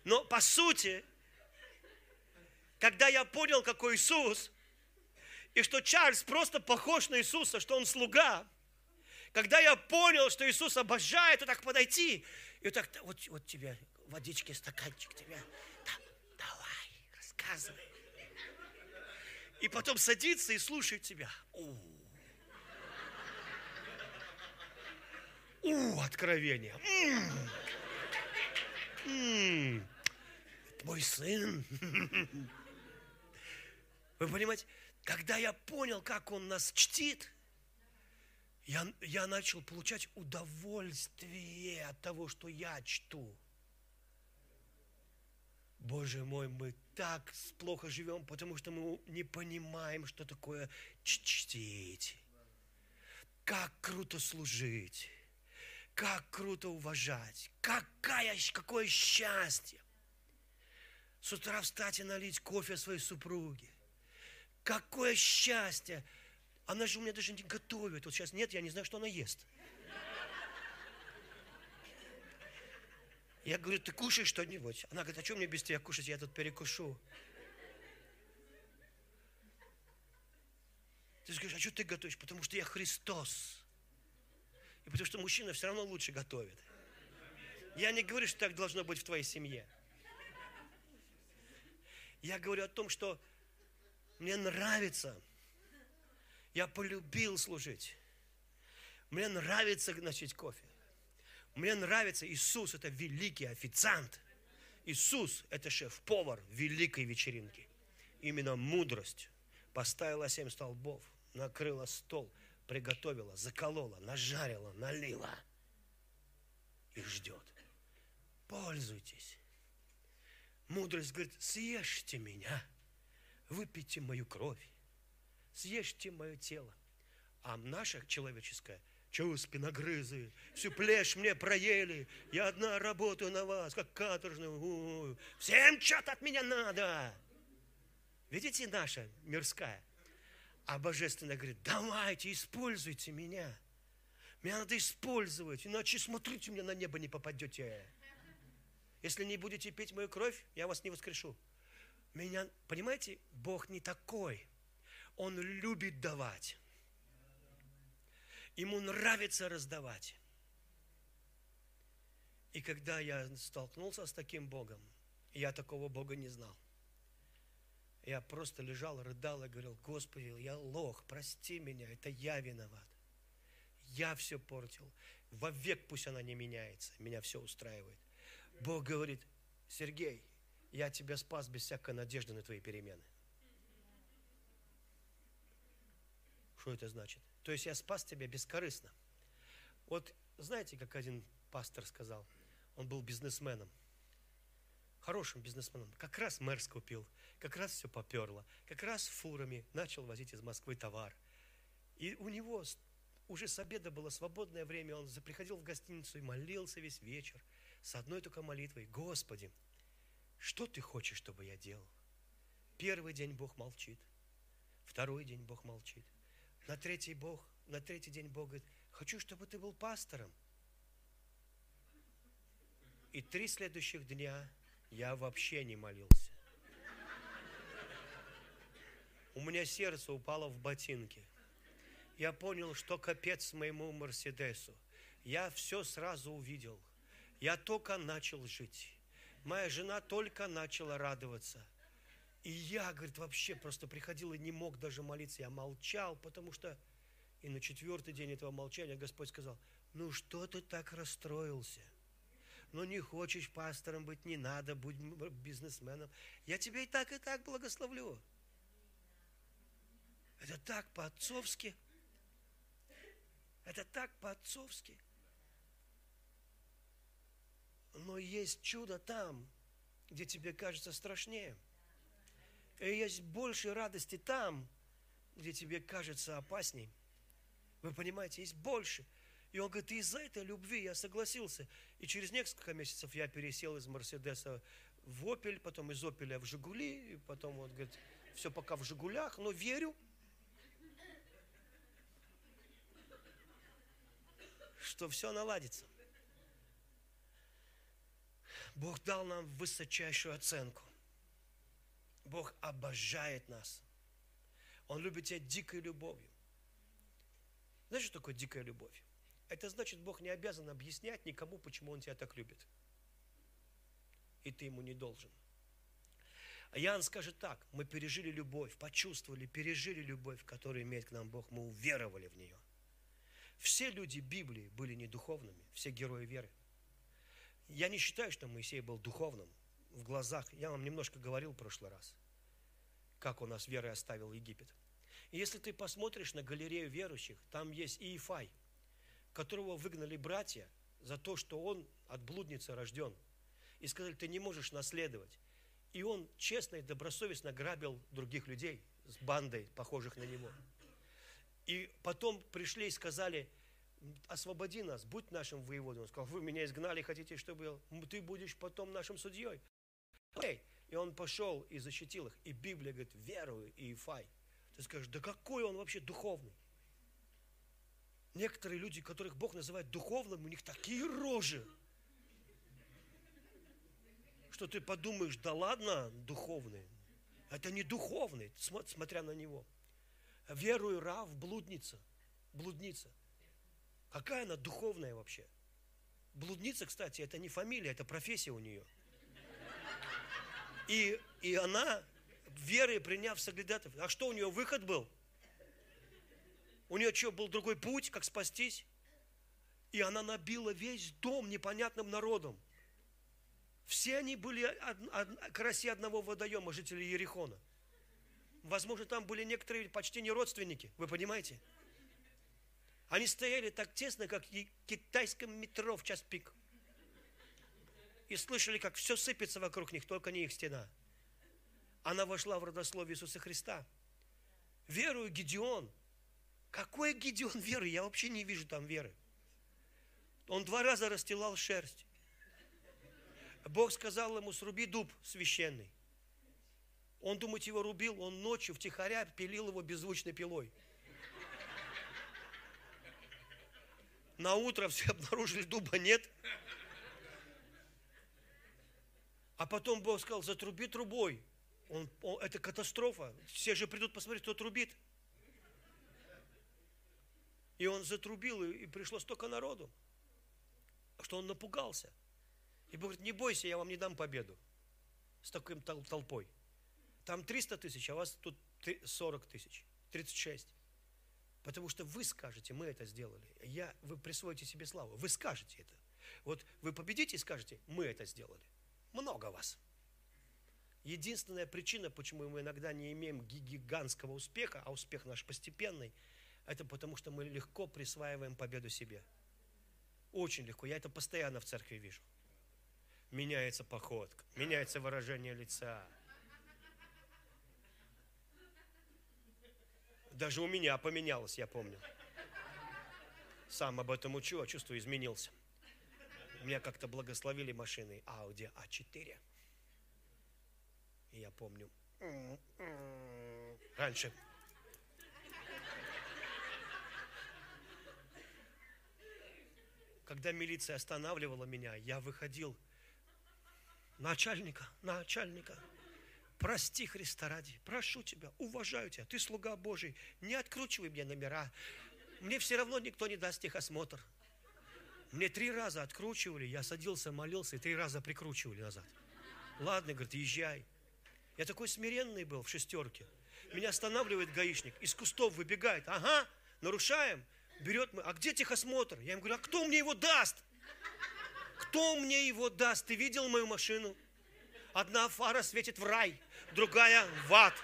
Но по сути, когда я понял, какой Иисус, и что Чарльз просто похож на Иисуса, что он слуга, когда я понял, что Иисус обожает вот так подойти, и вот так, вот, вот тебе водички, стаканчик тебе, да, давай, рассказывай. И потом садится и слушает тебя. У, У откровение. М-м. М-м. Мой сын. Вы понимаете, когда я понял, как он нас чтит, я, я начал получать удовольствие от того, что я чту. Боже мой, мы так плохо живем, потому что мы не понимаем, что такое чтить. Как круто служить. Как круто уважать. Какая, какое счастье. С утра встать и налить кофе своей супруге. Какое счастье. Она же у меня даже не готовит. Вот сейчас нет, я не знаю, что она ест. Я говорю, ты кушай что-нибудь. Она говорит, а что мне без тебя кушать? Я тут перекушу. Ты скажешь, а что ты готовишь? Потому что я Христос. И потому что мужчина все равно лучше готовит. Я не говорю, что так должно быть в твоей семье. Я говорю о том, что мне нравится. Я полюбил служить. Мне нравится носить кофе. Мне нравится Иисус, это великий официант. Иисус – это шеф-повар великой вечеринки. Именно мудрость поставила семь столбов, накрыла стол, приготовила, заколола, нажарила, налила и ждет. Пользуйтесь. Мудрость говорит, съешьте меня, выпейте мою кровь, съешьте мое тело. А наша человеческая – чего спиногрызы? Всю плешь мне проели. Я одна работаю на вас, как каторжная. Всем что-то от меня надо. Видите, наша мирская. А божественная говорит, давайте, используйте меня. Меня надо использовать, иначе смотрите, мне на небо не попадете. Если не будете пить мою кровь, я вас не воскрешу. Меня, понимаете, Бог не такой. Он любит давать. Ему нравится раздавать. И когда я столкнулся с таким Богом, я такого Бога не знал. Я просто лежал, рыдал и говорил, Господи, я лох, прости меня, это я виноват. Я все портил. Вовек пусть она не меняется, меня все устраивает. Бог говорит, Сергей, я тебя спас без всякой надежды на твои перемены. Что это значит? То есть я спас тебя бескорыстно. Вот знаете, как один пастор сказал, он был бизнесменом, хорошим бизнесменом, как раз мэр скупил, как раз все поперло, как раз фурами начал возить из Москвы товар. И у него уже с обеда было свободное время, он приходил в гостиницу и молился весь вечер с одной только молитвой. Господи, что ты хочешь, чтобы я делал? Первый день Бог молчит, второй день Бог молчит, на третий Бог, на третий день Бог говорит, хочу, чтобы ты был пастором. И три следующих дня я вообще не молился. У меня сердце упало в ботинки. Я понял, что капец моему Мерседесу. Я все сразу увидел. Я только начал жить. Моя жена только начала радоваться. И я, говорит, вообще просто приходил и не мог даже молиться. Я молчал, потому что... И на четвертый день этого молчания Господь сказал, ну что ты так расстроился? Ну не хочешь пастором быть, не надо, будь бизнесменом. Я тебя и так, и так благословлю. Это так по-отцовски. Это так по-отцовски. Но есть чудо там, где тебе кажется страшнее. И есть больше радости там, где тебе кажется опасней. Вы понимаете, есть больше. И он говорит, из-за этой любви я согласился. И через несколько месяцев я пересел из Мерседеса в Опель, потом из Опеля в Жигули, и потом вот, говорит, все пока в Жигулях, но верю, что все наладится. Бог дал нам высочайшую оценку. Бог обожает нас. Он любит тебя дикой любовью. Знаешь, что такое дикая любовь? Это значит, Бог не обязан объяснять никому, почему Он тебя так любит. И ты ему не должен. А Иоанн скажет так, мы пережили любовь, почувствовали, пережили любовь, которую имеет к нам Бог, мы уверовали в нее. Все люди Библии были не духовными, все герои веры – я не считаю, что Моисей был духовным в глазах. Я вам немножко говорил в прошлый раз, как он нас верой оставил Египет. И если ты посмотришь на галерею верующих, там есть Иефай, которого выгнали братья за то, что он от блудницы рожден. И сказали, ты не можешь наследовать. И он честно и добросовестно грабил других людей с бандой, похожих на него. И потом пришли и сказали, освободи нас, будь нашим воеводой. Он сказал, вы меня изгнали, хотите, чтобы ты будешь потом нашим судьей. Эй! И он пошел и защитил их. И Библия говорит, верую и Ифай. Ты скажешь, да какой он вообще духовный? Некоторые люди, которых Бог называет духовным, у них такие рожи, что ты подумаешь, да ладно, духовный. Это не духовный, смотря на него. Верую Рав, блудница, блудница – Какая она духовная вообще? Блудница, кстати, это не фамилия, это профессия у нее. И, и она, верой приняв соглядатов, а что у нее выход был? У нее что, был другой путь, как спастись? И она набила весь дом непонятным народом. Все они были од, од, к России одного водоема, жители Ерехона. Возможно, там были некоторые почти не родственники, вы понимаете? Они стояли так тесно, как в китайском метро в час пик. И слышали, как все сыпется вокруг них, только не их стена. Она вошла в родословие Иисуса Христа. Верую Гедеон. Какой Гедеон веры? Я вообще не вижу там веры. Он два раза расстилал шерсть. Бог сказал ему, сруби дуб священный. Он, думаете, его рубил, он ночью втихаря пилил его беззвучной пилой. На утро все [LAUGHS] обнаружили, дуба нет. А потом Бог сказал, затруби трубой. Он, он, это катастрофа. Все же придут посмотреть, кто трубит. И он затрубил, и, пришло столько народу, что он напугался. И Бог говорит, не бойся, я вам не дам победу с таким толпой. Там 300 тысяч, а вас тут 40 тысяч, 36. Потому что вы скажете, мы это сделали. Я, вы присвоите себе славу. Вы скажете это. Вот вы победите и скажете, мы это сделали. Много вас. Единственная причина, почему мы иногда не имеем гигантского успеха, а успех наш постепенный, это потому что мы легко присваиваем победу себе. Очень легко. Я это постоянно в церкви вижу. Меняется походка, меняется выражение лица, Даже у меня поменялось, я помню. Сам об этом учу, а чувствую, изменился. Меня как-то благословили машиной Audi A4. И я помню, раньше Когда милиция останавливала меня, я выходил. Начальника, начальника, прости Христа ради, прошу тебя, уважаю тебя, ты слуга Божий, не откручивай мне номера. Мне все равно никто не даст техосмотр. Мне три раза откручивали, я садился, молился, и три раза прикручивали назад. Ладно, говорит, езжай. Я такой смиренный был в шестерке. Меня останавливает гаишник, из кустов выбегает. Ага, нарушаем. Берет, а где техосмотр? Я ему говорю, а кто мне его даст? Кто мне его даст? Ты видел мою машину? Одна фара светит в рай, другая в ад.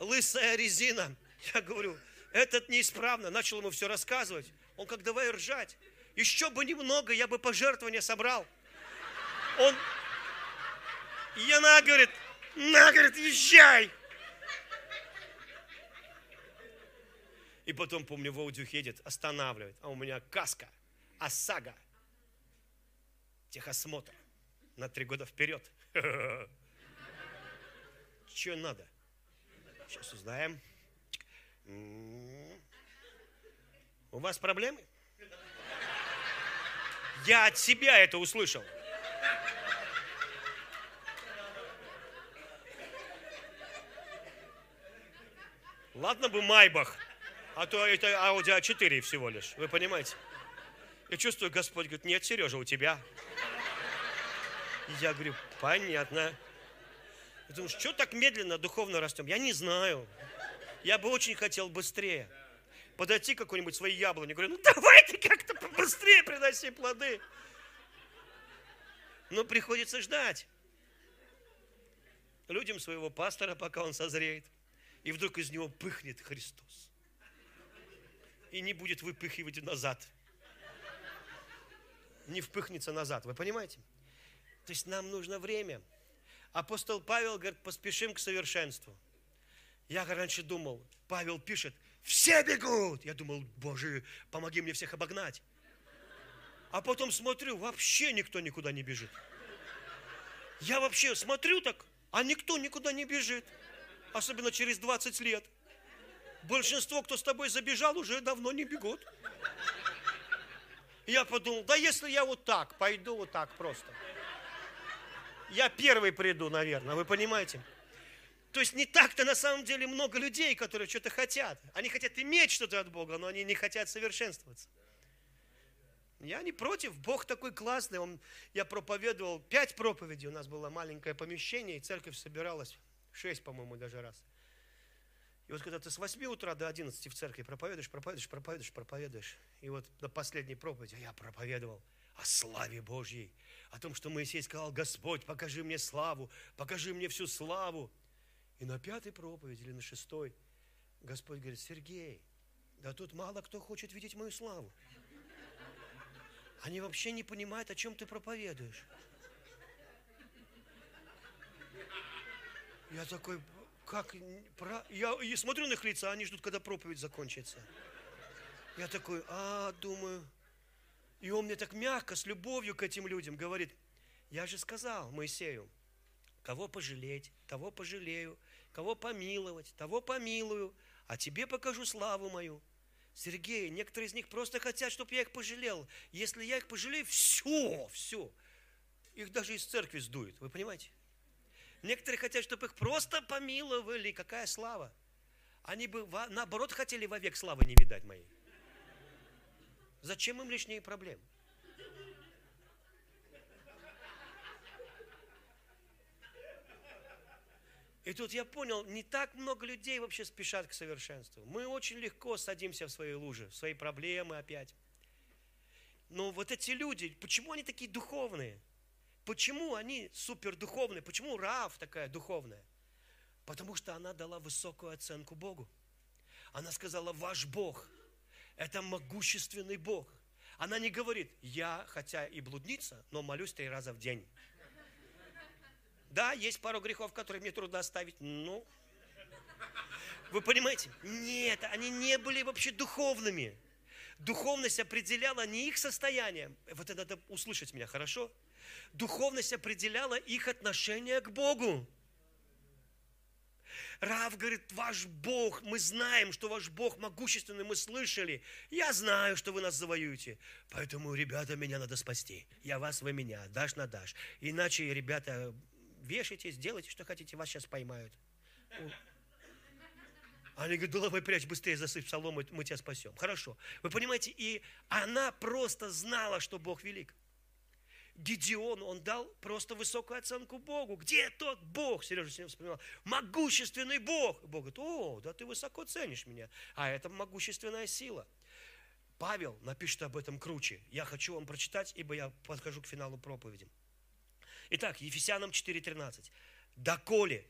Лысая резина. Я говорю, этот неисправно. Начал ему все рассказывать. Он как давай ржать. Еще бы немного, я бы пожертвования собрал. Он, и она говорит, на, говорит, езжай. И потом, помню, Володюх едет, останавливает, а у меня каска, ОСАГО, техосмотр на три года вперед. [LAUGHS] Что надо? Сейчас узнаем. У вас проблемы? Я от себя это услышал. Ладно бы Майбах, а то это Audi A4 всего лишь, вы понимаете? Я чувствую, Господь говорит, нет, Сережа, у тебя. Я говорю, понятно. Я думаю, что так медленно духовно растем? Я не знаю. Я бы очень хотел быстрее подойти к какой-нибудь своей яблоне. Говорю, ну давай ты как-то быстрее приноси плоды. Но приходится ждать. Людям своего пастора, пока он созреет. И вдруг из него пыхнет Христос. И не будет выпыхивать назад. Не впыхнется назад. Вы понимаете? То есть нам нужно время. Апостол Павел говорит, поспешим к совершенству. Я раньше думал, Павел пишет, все бегут. Я думал, Боже, помоги мне всех обогнать. А потом смотрю, вообще никто никуда не бежит. Я вообще смотрю так, а никто никуда не бежит. Особенно через 20 лет. Большинство, кто с тобой забежал, уже давно не бегут. Я подумал, да если я вот так, пойду вот так просто. Я первый приду, наверное, вы понимаете? То есть не так-то на самом деле много людей, которые что-то хотят. Они хотят иметь что-то от Бога, но они не хотят совершенствоваться. Я не против, Бог такой классный. Он, я проповедовал, пять проповедей, у нас было маленькое помещение, и церковь собиралась, шесть, по-моему, даже раз. И вот когда ты с 8 утра до 11 в церкви проповедуешь, проповедуешь, проповедуешь, проповедуешь, и вот до последней проповеди я проповедовал о славе Божьей, о том, что Моисей сказал, Господь, покажи мне славу, покажи мне всю славу. И на пятой проповеди или на шестой Господь говорит, Сергей, да тут мало кто хочет видеть мою славу. Они вообще не понимают, о чем ты проповедуешь. Я такой, как, про... я и смотрю на их лица, они ждут, когда проповедь закончится. Я такой, а, думаю, и он мне так мягко, с любовью к этим людям говорит, я же сказал Моисею, кого пожалеть, того пожалею, кого помиловать, того помилую, а тебе покажу славу мою. Сергей, некоторые из них просто хотят, чтобы я их пожалел. Если я их пожалею, все, все. Их даже из церкви сдует, вы понимаете? Некоторые хотят, чтобы их просто помиловали. Какая слава? Они бы, наоборот, хотели вовек славы не видать моей. Зачем им лишние проблемы? И тут я понял, не так много людей вообще спешат к совершенству. Мы очень легко садимся в свои лужи, в свои проблемы опять. Но вот эти люди, почему они такие духовные? Почему они супер духовные? Почему Раав такая духовная? Потому что она дала высокую оценку Богу. Она сказала, ваш Бог – это могущественный Бог. Она не говорит, я, хотя и блудница, но молюсь три раза в день. Да, есть пару грехов, которые мне трудно оставить. Ну, вы понимаете? Нет, они не были вообще духовными. Духовность определяла не их состояние. Вот это надо услышать меня, хорошо? Духовность определяла их отношение к Богу. Рав говорит, ваш Бог, мы знаем, что ваш Бог могущественный, мы слышали. Я знаю, что вы нас завоюете. Поэтому, ребята, меня надо спасти. Я вас, вы меня, дашь на дашь. Иначе, ребята, вешайтесь, делайте, что хотите, вас сейчас поймают. Они говорят, да прячь быстрее, засыпь солому, мы тебя спасем. Хорошо. Вы понимаете, и она просто знала, что Бог велик. Гедеон, он дал просто высокую оценку Богу. Где тот Бог? Сережа сегодня вспоминал. Могущественный Бог. Бог говорит, о, да ты высоко ценишь меня. А это могущественная сила. Павел напишет об этом круче. Я хочу вам прочитать, ибо я подхожу к финалу проповеди. Итак, Ефесянам 4.13. Доколе,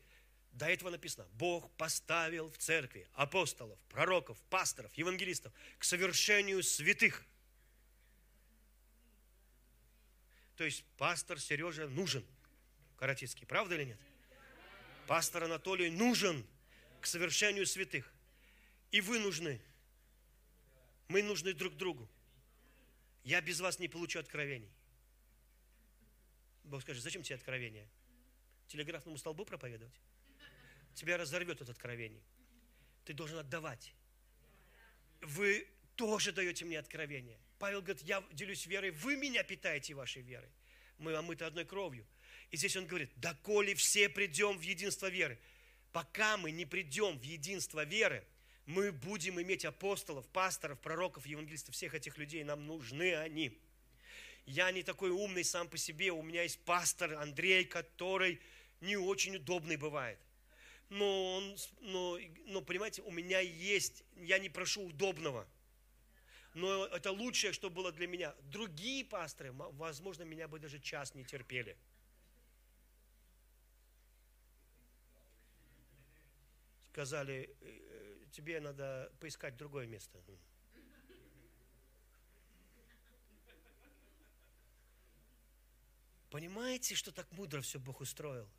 до этого написано, Бог поставил в церкви апостолов, пророков, пасторов, евангелистов к совершению святых – То есть пастор Сережа нужен, Каратицкий, правда или нет? Пастор Анатолий нужен к совершению святых. И вы нужны. Мы нужны друг другу. Я без вас не получу откровений. Бог скажет, зачем тебе откровение? Телеграфному столбу проповедовать? Тебя разорвет это откровение. Ты должен отдавать. Вы тоже даете мне откровение. Павел говорит, я делюсь верой, вы меня питаете вашей верой. Мы омыты одной кровью. И здесь он говорит, доколе все придем в единство веры. Пока мы не придем в единство веры, мы будем иметь апостолов, пасторов, пророков, евангелистов, всех этих людей, нам нужны они. Я не такой умный сам по себе, у меня есть пастор Андрей, который не очень удобный бывает. Но, он, но, но понимаете, у меня есть, я не прошу удобного – но это лучшее, что было для меня. Другие пасторы, возможно, меня бы даже час не терпели. Сказали, «Э, тебе надо поискать другое место. Понимаете, что так мудро все Бог устроил?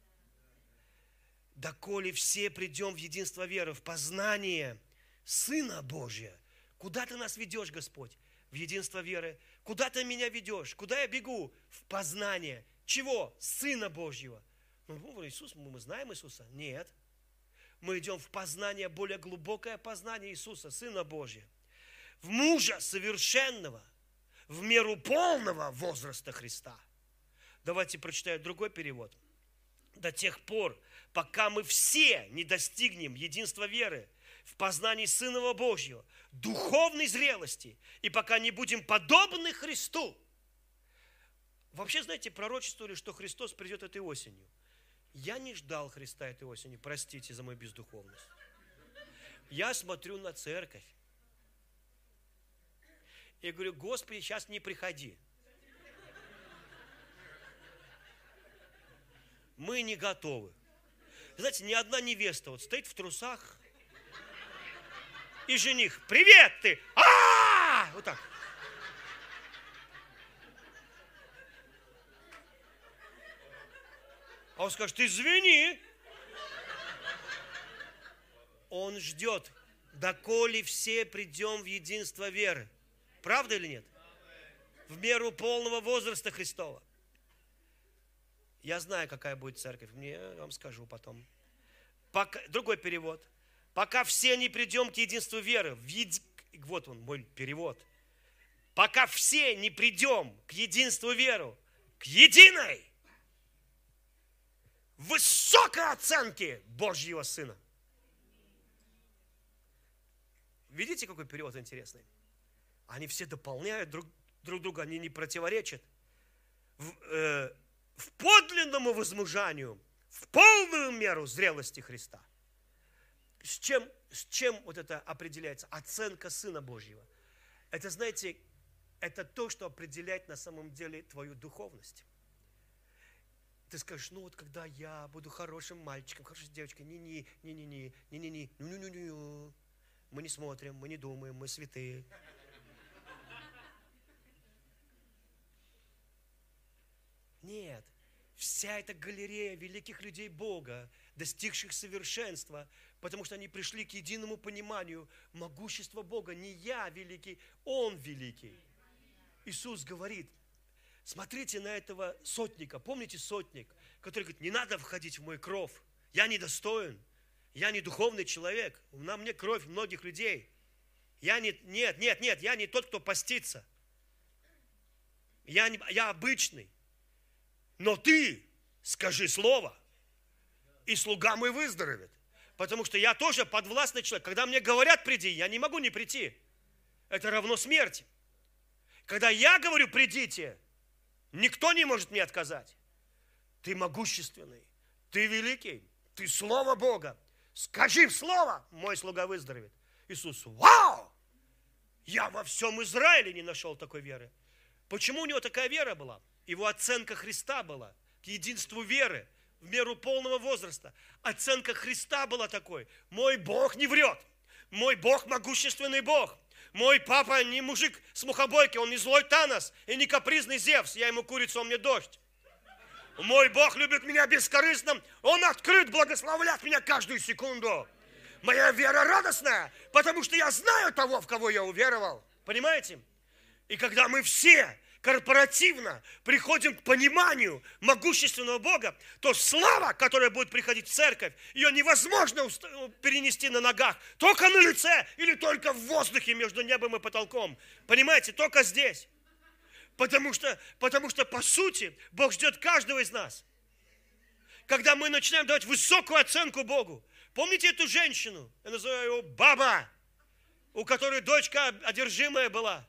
Доколе все придем в единство веры, в познание Сына Божия, Куда ты нас ведешь, Господь? В единство веры. Куда ты меня ведешь? Куда я бегу? В познание. Чего? Сына Божьего. Ну, Иисус, мы знаем Иисуса? Нет. Мы идем в познание, более глубокое познание Иисуса, Сына Божьего. В мужа совершенного, в меру полного возраста Христа. Давайте прочитаю другой перевод. До тех пор, пока мы все не достигнем единства веры – в познании Сына Божьего, духовной зрелости, и пока не будем подобны Христу. Вообще, знаете, пророчествовали, что Христос придет этой осенью. Я не ждал Христа этой осенью, простите за мою бездуховность. Я смотрю на церковь. И говорю, Господи, сейчас не приходи. Мы не готовы. Знаете, ни одна невеста вот стоит в трусах, и жених, привет ты! А! Вот так. А он скажет, извини. Он ждет, доколе все придем в единство веры. Правда или нет? В меру полного возраста Христова. Я знаю, какая будет церковь. Мне вам скажу потом. Пока, другой перевод пока все не придем к единству веры. Вот он, мой перевод. Пока все не придем к единству веры, к единой, высокой оценке Божьего Сына. Видите, какой перевод интересный? Они все дополняют друг, друг друга, они не противоречат. В, э, в подлинному возмужанию, в полную меру зрелости Христа – с чем, с чем вот это определяется? Оценка Сына Божьего. Это, знаете, это то, что определяет на самом деле твою духовность. Ты скажешь, ну вот когда я буду хорошим мальчиком, хорошей девочкой, не-не, не-не-не, не-не-не, ну-ну-ну-ну, мы не смотрим, мы не думаем, мы святые. Нет, вся эта галерея великих людей Бога, достигших совершенства, потому что они пришли к единому пониманию могущества Бога. Не я великий, Он великий. Иисус говорит, смотрите на этого сотника. Помните сотник, который говорит, не надо входить в мой кров, я недостоин. Я не духовный человек. На мне кровь многих людей. Я не, нет, нет, нет, я не тот, кто постится. Я, не, я обычный. Но ты скажи слово, и слуга мой выздоровеет. Потому что я тоже подвластный человек. Когда мне говорят приди, я не могу не прийти. Это равно смерти. Когда я говорю придите, никто не может мне отказать. Ты могущественный, ты великий, ты Слово Бога. Скажи Слово, мой слуга выздоровеет. Иисус, вау! Я во всем Израиле не нашел такой веры. Почему у него такая вера была? Его оценка Христа была к единству веры в меру полного возраста. Оценка Христа была такой. Мой Бог не врет. Мой Бог могущественный Бог. Мой папа не мужик с мухобойки, он не злой Танос и не капризный Зевс. Я ему курицу, он мне дождь. Мой Бог любит меня бескорыстным. Он открыт благословлять меня каждую секунду. Моя вера радостная, потому что я знаю того, в кого я уверовал. Понимаете? И когда мы все корпоративно приходим к пониманию могущественного Бога, то слава, которая будет приходить в церковь, ее невозможно перенести на ногах, только на лице или только в воздухе между небом и потолком. Понимаете, только здесь. Потому что, потому что по сути Бог ждет каждого из нас. Когда мы начинаем давать высокую оценку Богу. Помните эту женщину? Я называю ее баба, у которой дочка одержимая была.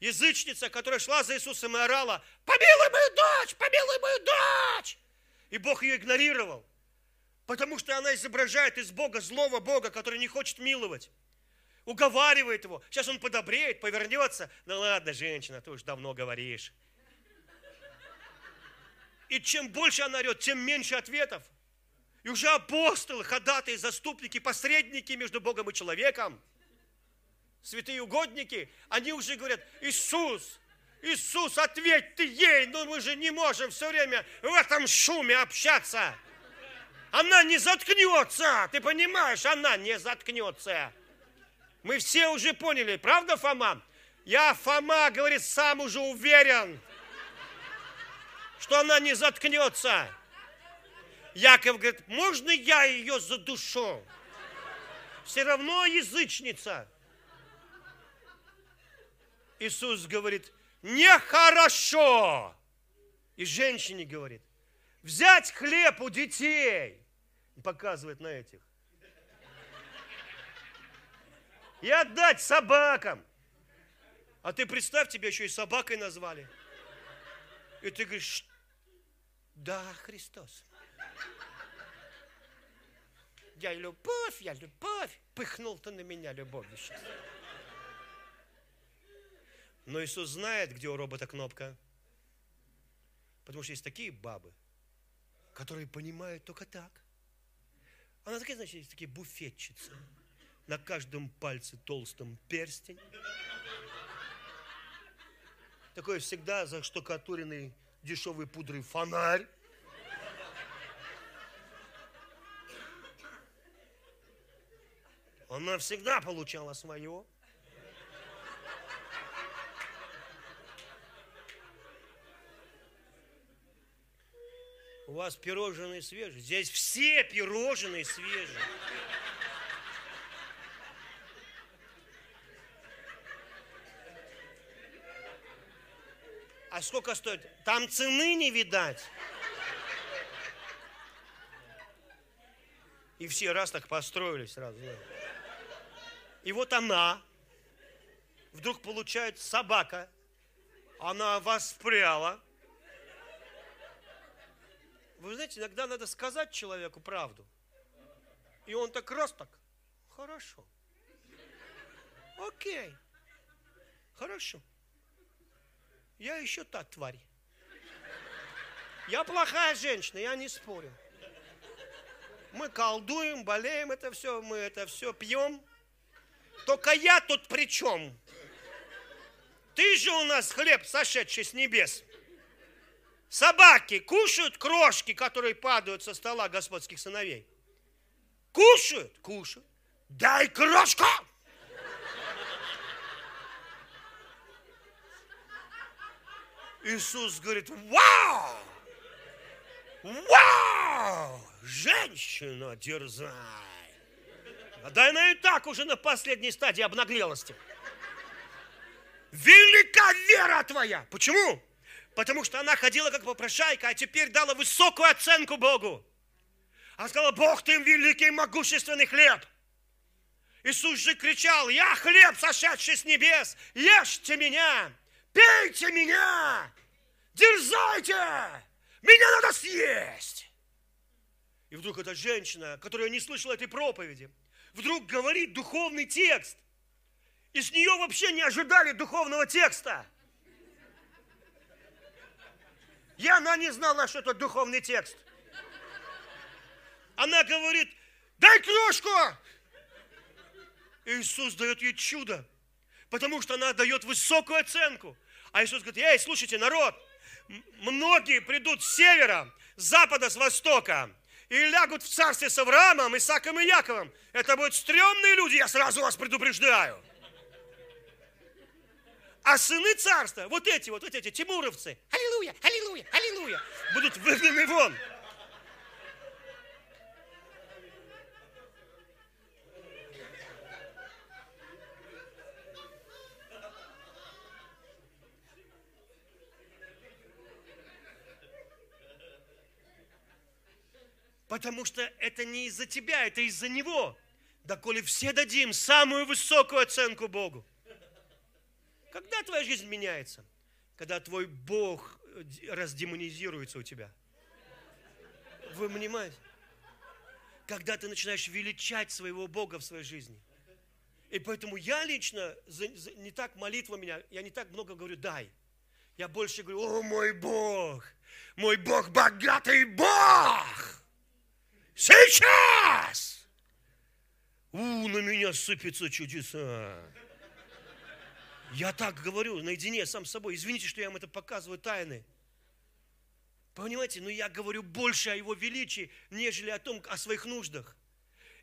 Язычница, которая шла за Иисусом и орала, помилуй мою дочь, помилуй мою дочь. И Бог ее игнорировал. Потому что она изображает из Бога злого Бога, который не хочет миловать уговаривает его. Сейчас он подобреет, повернется. Ну ладно, женщина, ты уж давно говоришь. И чем больше она орет, тем меньше ответов. И уже апостолы, ходатые, заступники, посредники между Богом и человеком, святые угодники, они уже говорят, Иисус, Иисус, ответь ты ей, но мы же не можем все время в этом шуме общаться. Она не заткнется, ты понимаешь, она не заткнется. Мы все уже поняли, правда, Фома? Я, Фома, говорит, сам уже уверен, что она не заткнется. Яков говорит, можно я ее задушу? Все равно язычница. Иисус говорит, нехорошо. И женщине говорит, взять хлеб у детей. Показывает на этих и отдать собакам. А ты представь, тебя еще и собакой назвали. И ты говоришь, да, Христос. Я любовь, я любовь. Пыхнул ты на меня любовью сейчас. Но Иисус знает, где у робота кнопка. Потому что есть такие бабы, которые понимают только так. Она такая, значит, есть такие буфетчицы на каждом пальце толстом перстень. Такой всегда заштукатуренный дешевой пудрой фонарь. Она всегда получала свое. Вас пирожные свежие. Здесь все пирожные свежие. А сколько стоит? Там цены не видать. И все раз так построились сразу. И вот она вдруг получает собака, она вас впряла. Вы знаете, иногда надо сказать человеку правду. И он так раз так, хорошо. Окей, хорошо. Я еще та тварь. Я плохая женщина, я не спорю. Мы колдуем, болеем, это все, мы это все пьем. Только я тут при чем? Ты же у нас хлеб, сошедший с небес. Собаки кушают крошки, которые падают со стола господских сыновей. Кушают? Кушают. Дай крошку! Иисус говорит, вау! Вау! Женщина, дерзай! А да она и так уже на последней стадии обнаглелости. Велика вера твоя. Почему? Потому что она ходила как попрошайка, а теперь дала высокую оценку Богу. Она сказала, Бог, ты великий могущественный хлеб. Иисус же кричал, я хлеб, сошедший с небес, ешьте меня, пейте меня, дерзайте, меня надо съесть. И вдруг эта женщина, которая не слышала этой проповеди, вдруг говорит духовный текст. И с нее вообще не ожидали духовного текста. И она не знала, что это духовный текст. Она говорит, дай крошку. Иисус дает ей чудо, потому что она дает высокую оценку. А Иисус говорит, эй, слушайте, народ, многие придут с севера, с запада, с востока, и лягут в царстве с Авраамом, Исааком и Яковом. Это будут стрёмные люди, я сразу вас предупреждаю. А сыны царства, вот эти вот, вот эти тимуровцы, аллилуйя, аллилуйя, аллилуйя, будут выгнаны вон. Потому что это не из-за тебя, это из-за Него. Да коли все дадим самую высокую оценку Богу. Когда твоя жизнь меняется? Когда твой Бог э, раздемонизируется у тебя. Вы понимаете? Когда ты начинаешь величать своего Бога в своей жизни. И поэтому я лично, не так молитва меня, я не так много говорю «дай». Я больше говорю «О, мой Бог! Мой Бог богатый Бог!» Сейчас! У, на меня сыпятся чудеса. Я так говорю наедине сам с собой. Извините, что я вам это показываю тайны. Понимаете, но я говорю больше о Его величии, нежели о том, о своих нуждах.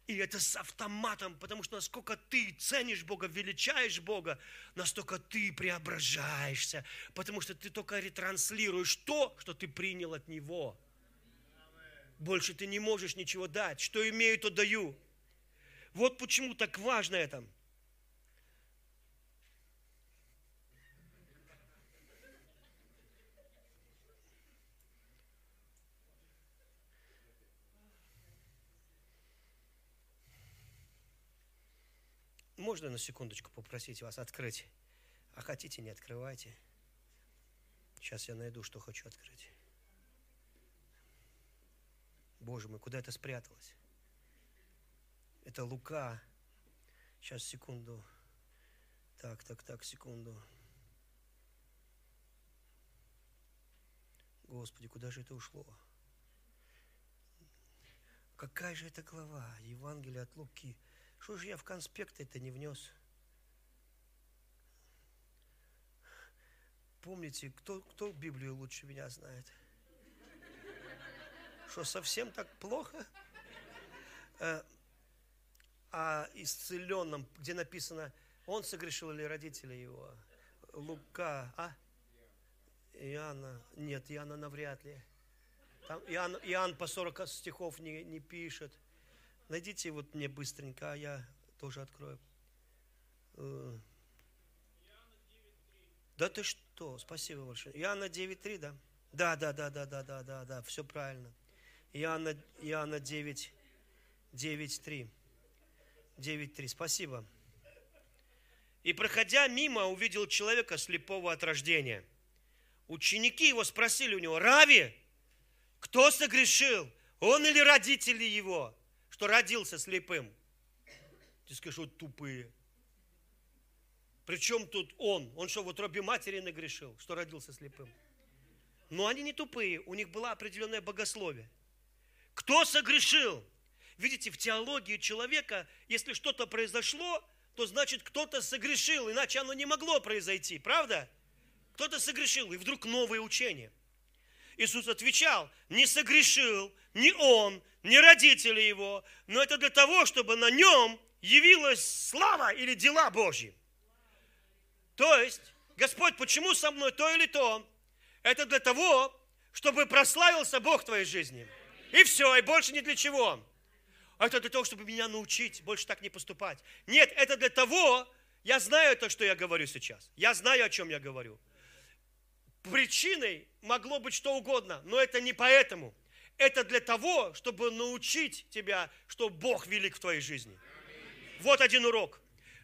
И это с автоматом, потому что насколько ты ценишь Бога, величаешь Бога, настолько ты преображаешься, потому что ты только ретранслируешь то, что ты принял от Него. Больше ты не можешь ничего дать. Что имею, то даю. Вот почему так важно это. Можно на секундочку попросить вас открыть? А хотите, не открывайте. Сейчас я найду, что хочу открыть. Боже мой, куда это спряталось? Это Лука. Сейчас, секунду. Так, так, так, секунду. Господи, куда же это ушло? Какая же это глава? Евангелие от Луки. Что же я в конспект это не внес? Помните, кто, кто Библию лучше меня знает? Что, совсем так плохо? Э, о исцеленном, где написано, он согрешил или родители его? Лука, а? Иоанна, нет, Иоанна навряд ли. Там Иоанн, Иоанн по 40 стихов не, не пишет. Найдите вот мне быстренько, а я тоже открою. Э, да ты что, спасибо большое. Иоанна 9.3, да? Да, да, да, да, да, да, да, да, все правильно. Иоанна, Иоанна 9, 9, 3. Спасибо. И проходя мимо, увидел человека слепого от рождения. Ученики его спросили у него, Рави, кто согрешил, он или родители его, что родился слепым? Ты скажешь, вот тупые. Причем тут он? Он что, в утробе матери нагрешил, что родился слепым? Но они не тупые, у них было определенное богословие – кто согрешил? Видите, в теологии человека, если что-то произошло, то значит кто-то согрешил, иначе оно не могло произойти, правда? Кто-то согрешил, и вдруг новое учение. Иисус отвечал, не согрешил ни он, ни родители его, но это для того, чтобы на нем явилась слава или дела Божьи. То есть, Господь, почему со мной то или то? Это для того, чтобы прославился Бог в твоей жизни. И все, и больше ни для чего. А это для того, чтобы меня научить больше так не поступать. Нет, это для того, я знаю то, что я говорю сейчас. Я знаю, о чем я говорю. Причиной могло быть что угодно, но это не поэтому. Это для того, чтобы научить тебя, что Бог велик в твоей жизни. Вот один урок.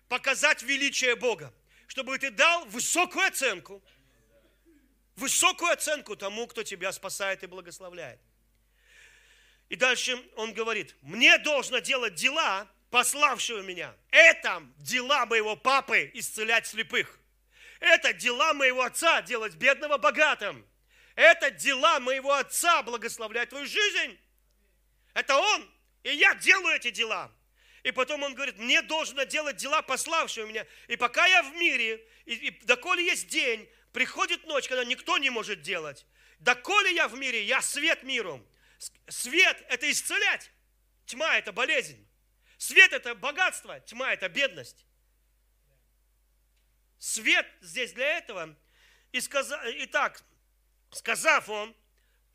Показать величие Бога, чтобы ты дал высокую оценку, высокую оценку тому, кто тебя спасает и благословляет. И дальше он говорит, мне должно делать дела, пославшего меня. Это дела моего папы исцелять слепых. Это дела моего отца делать бедного богатым. Это дела моего отца благословлять твою жизнь. Это он. И я делаю эти дела. И потом он говорит, мне должно делать дела, пославшие меня. И пока я в мире, и, и доколе есть день, приходит ночь, когда никто не может делать. Доколе я в мире, я свет миру. Свет – это исцелять. Тьма – это болезнь. Свет – это богатство, тьма – это бедность. Свет здесь для этого. И сказа... Итак, сказав он,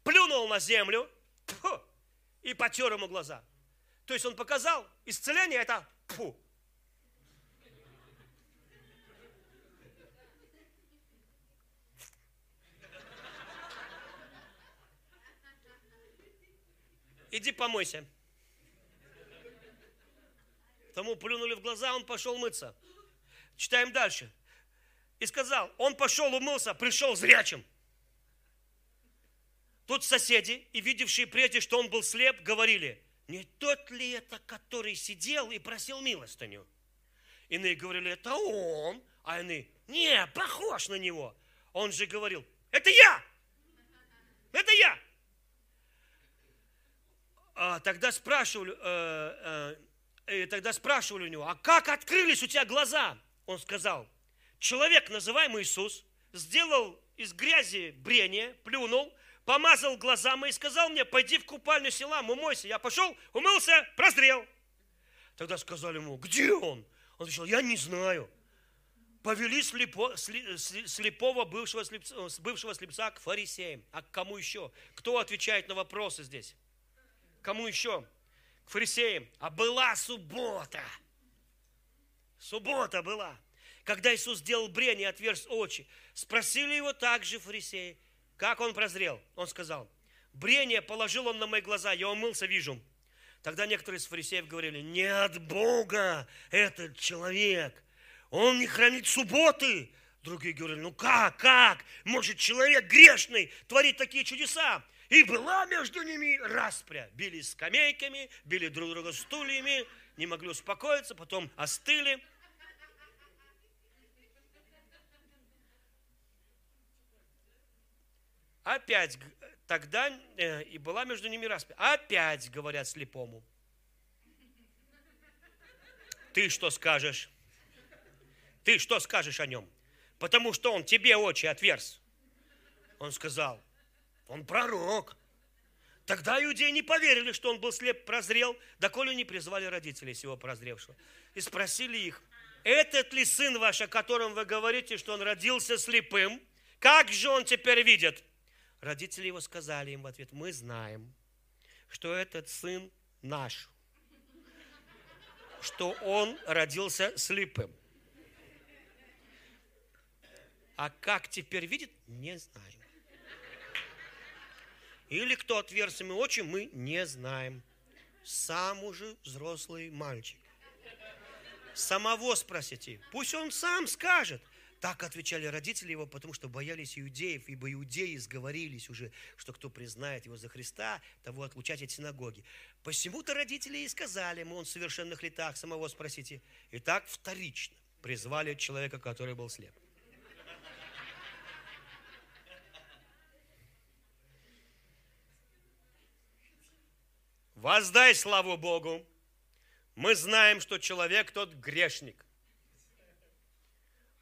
плюнул на землю фу, и потер ему глаза. То есть он показал, исцеление – это фу. Иди помойся. Тому плюнули в глаза, он пошел мыться. Читаем дальше. И сказал, он пошел умылся, пришел зрячим. Тут соседи, и видевшие прежде, что он был слеп, говорили, не тот ли это, который сидел и просил милостыню? Иные говорили, это он, а иные, не, похож на него. Он же говорил, это я, это я. А, тогда спрашивали, э, э, и тогда спрашивали у него, а как открылись у тебя глаза? Он сказал, человек, называемый Иисус, сделал из грязи брение, плюнул, помазал глаза мои и сказал мне, пойди в купальню села, умойся. Я пошел, умылся, прозрел. Тогда сказали ему, где он? Он отвечал, я не знаю. Повели слепо, слепого бывшего слепца, бывшего слепца к фарисеям. А к кому еще? Кто отвечает на вопросы здесь? Кому еще? к фарисеям, а была суббота. Суббота была. Когда Иисус сделал брение, отверз очи, спросили его также фарисеи, как он прозрел. Он сказал, брение положил он на мои глаза, я умылся, вижу. Тогда некоторые из фарисеев говорили, не от Бога этот человек, он не хранит субботы. Другие говорили, ну как, как, может человек грешный творит такие чудеса? И была между ними распря. Били скамейками, били друг друга стульями, не могли успокоиться, потом остыли. Опять тогда э, и была между ними распря. Опять говорят слепому. Ты что скажешь? Ты что скажешь о нем? Потому что он тебе очи отверз. Он сказал, он пророк. Тогда иудеи не поверили, что он был слеп, прозрел, доколе не призвали родителей сего прозревшего. И спросили их, этот ли сын ваш, о котором вы говорите, что он родился слепым? Как же он теперь видит? Родители его сказали им в ответ, мы знаем, что этот сын наш, что он родился слепым. А как теперь видит, не знаем. Или кто отверз ему очи, мы не знаем. Сам уже взрослый мальчик. Самого спросите, пусть он сам скажет. Так отвечали родители его, потому что боялись иудеев, ибо иудеи сговорились уже, что кто признает его за Христа, того отлучать от синагоги. Посему-то родители и сказали ему, он в совершенных летах, самого спросите. И так вторично призвали человека, который был слеп. воздай славу Богу. Мы знаем, что человек тот грешник.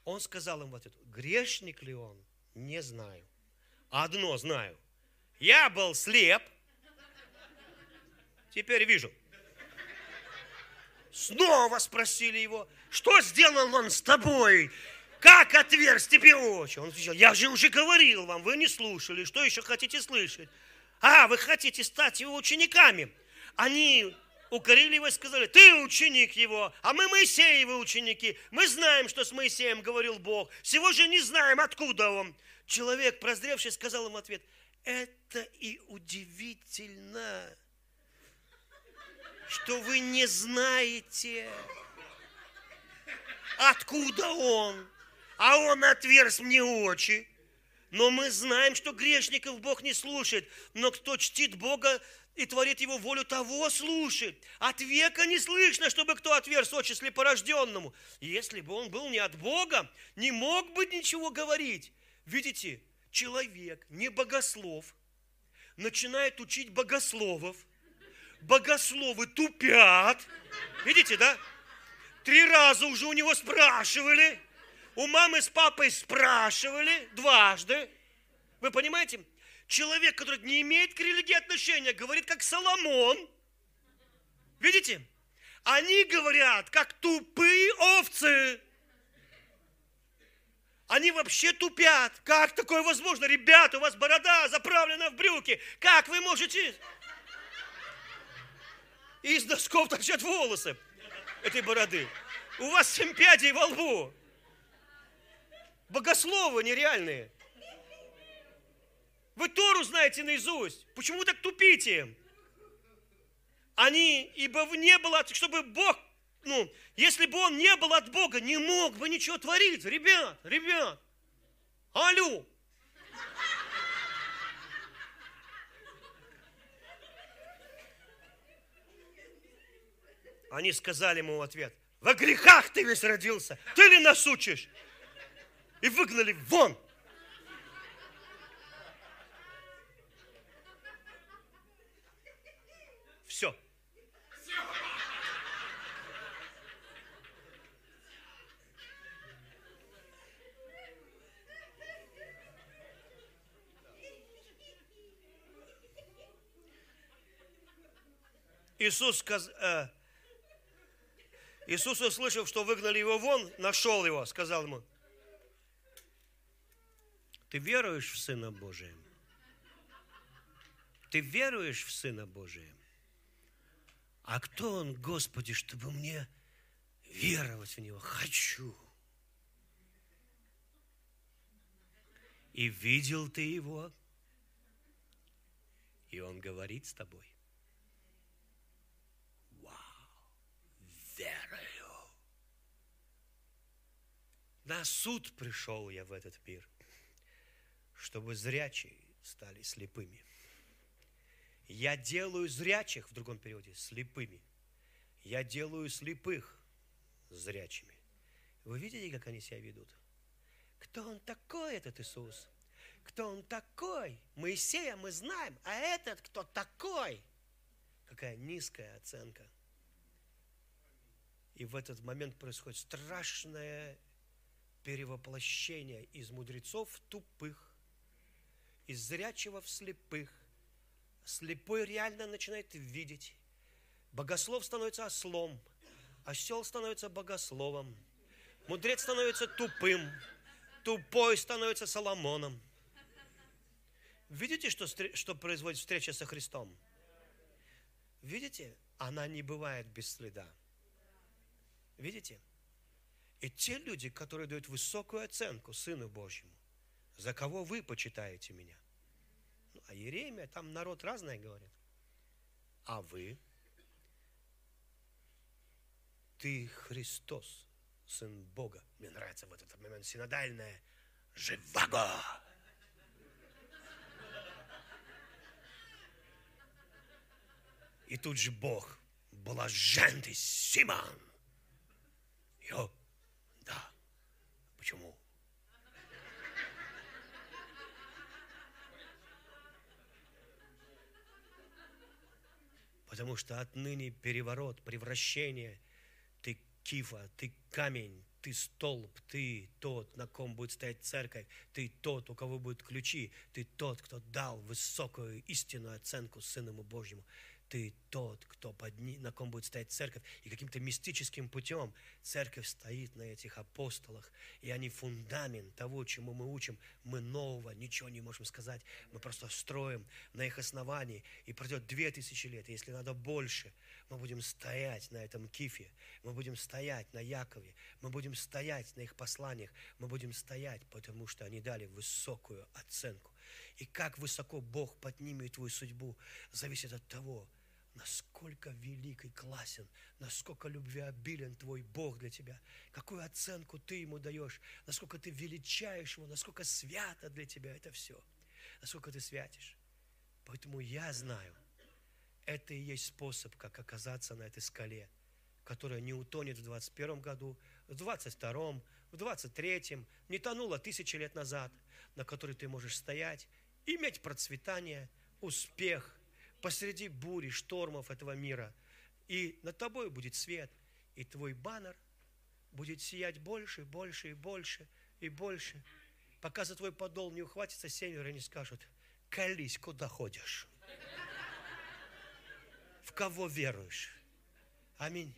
Он сказал им вот это, грешник ли он? Не знаю. Одно знаю. Я был слеп, теперь вижу. Снова спросили его, что сделал он с тобой? Как отверз тебе очи? Он отвечал, я же уже говорил вам, вы не слушали, что еще хотите слышать? А, вы хотите стать его учениками. Они укорили его и сказали, ты ученик его, а мы Моисеевы ученики. Мы знаем, что с Моисеем говорил Бог. Всего же не знаем, откуда он. Человек, прозревший, сказал ему ответ, это и удивительно, что вы не знаете, откуда он. А он отверз мне очи. Но мы знаем, что грешников Бог не слушает. Но кто чтит Бога, и творит его волю, того слушает. От века не слышно, чтобы кто отверз очи слепорожденному. Если бы он был не от Бога, не мог бы ничего говорить. Видите, человек, не богослов, начинает учить богословов. Богословы тупят. Видите, да? Три раза уже у него спрашивали. У мамы с папой спрашивали дважды. Вы понимаете? Человек, который не имеет к религии отношения, говорит как Соломон. Видите? Они говорят, как тупые овцы. Они вообще тупят. Как такое возможно? Ребята, у вас борода заправлена в брюки. Как вы можете? Из носков торчат волосы этой бороды. У вас семь пядей во лбу. Богословы нереальные. Вы Тору знаете наизусть. Почему так тупите? Они, ибо не было, чтобы Бог, ну, если бы он не был от Бога, не мог бы ничего творить. Ребят, ребят, алло. Они сказали ему в ответ, во грехах ты весь родился, ты ли нас учишь? И выгнали вон. Все. Иисус, сказ... э, Иисус, услышав, что выгнали его вон, нашел его, сказал ему, ты веруешь в Сына Божия? Ты веруешь в Сына Божия? А кто Он, Господи, чтобы мне веровать в Него? Хочу. И видел ты Его, и Он говорит с тобой. верою. На суд пришел я в этот мир, чтобы зрячие стали слепыми. Я делаю зрячих, в другом переводе, слепыми. Я делаю слепых зрячими. Вы видите, как они себя ведут? Кто он такой, этот Иисус? Кто он такой? Моисея мы знаем, а этот кто такой? Какая низкая оценка – и в этот момент происходит страшное перевоплощение из мудрецов в тупых, из зрячего в слепых. Слепой реально начинает видеть. Богослов становится ослом, осел становится богословом, мудрец становится тупым, тупой становится Соломоном. Видите, что, что производит встреча со Христом? Видите? Она не бывает без следа. Видите? И те люди, которые дают высокую оценку Сыну Божьему, за кого вы почитаете меня? Ну, а Еремия, там народ разное говорит. А вы? Ты Христос, Сын Бога. Мне нравится в этот момент синодальное «Живаго!» И тут же Бог, блажен ты, Симон, я? Почему? Потому что отныне переворот, превращение, ты кифа, ты камень, ты столб, ты тот, на ком будет стоять церковь, ты тот, у кого будут ключи, ты тот, кто дал высокую истинную оценку Сыному Божьему. Ты тот, кто под ни, на ком будет стоять церковь, и каким-то мистическим путем церковь стоит на этих апостолах, и они фундамент того, чему мы учим. Мы нового ничего не можем сказать, мы просто строим на их основании, и пройдет две тысячи лет, и если надо больше, мы будем стоять на этом кифе, мы будем стоять на Якове, мы будем стоять на их посланиях, мы будем стоять, потому что они дали высокую оценку. И как высоко Бог поднимет твою судьбу, зависит от того, насколько велик и классен, насколько любвеобилен твой Бог для тебя, какую оценку ты ему даешь, насколько ты величаешь его, насколько свято для тебя это все, насколько ты святишь. Поэтому я знаю, это и есть способ, как оказаться на этой скале, которая не утонет в 21 году, в 22, в 23, не тонула тысячи лет назад, на которой ты можешь стоять, иметь процветание, успех – посреди бури, штормов этого мира. И над тобой будет свет, и твой баннер будет сиять больше, больше и больше и больше, пока за твой подол не ухватится семеро и не скажут, колись, куда ходишь, в кого веруешь. Аминь.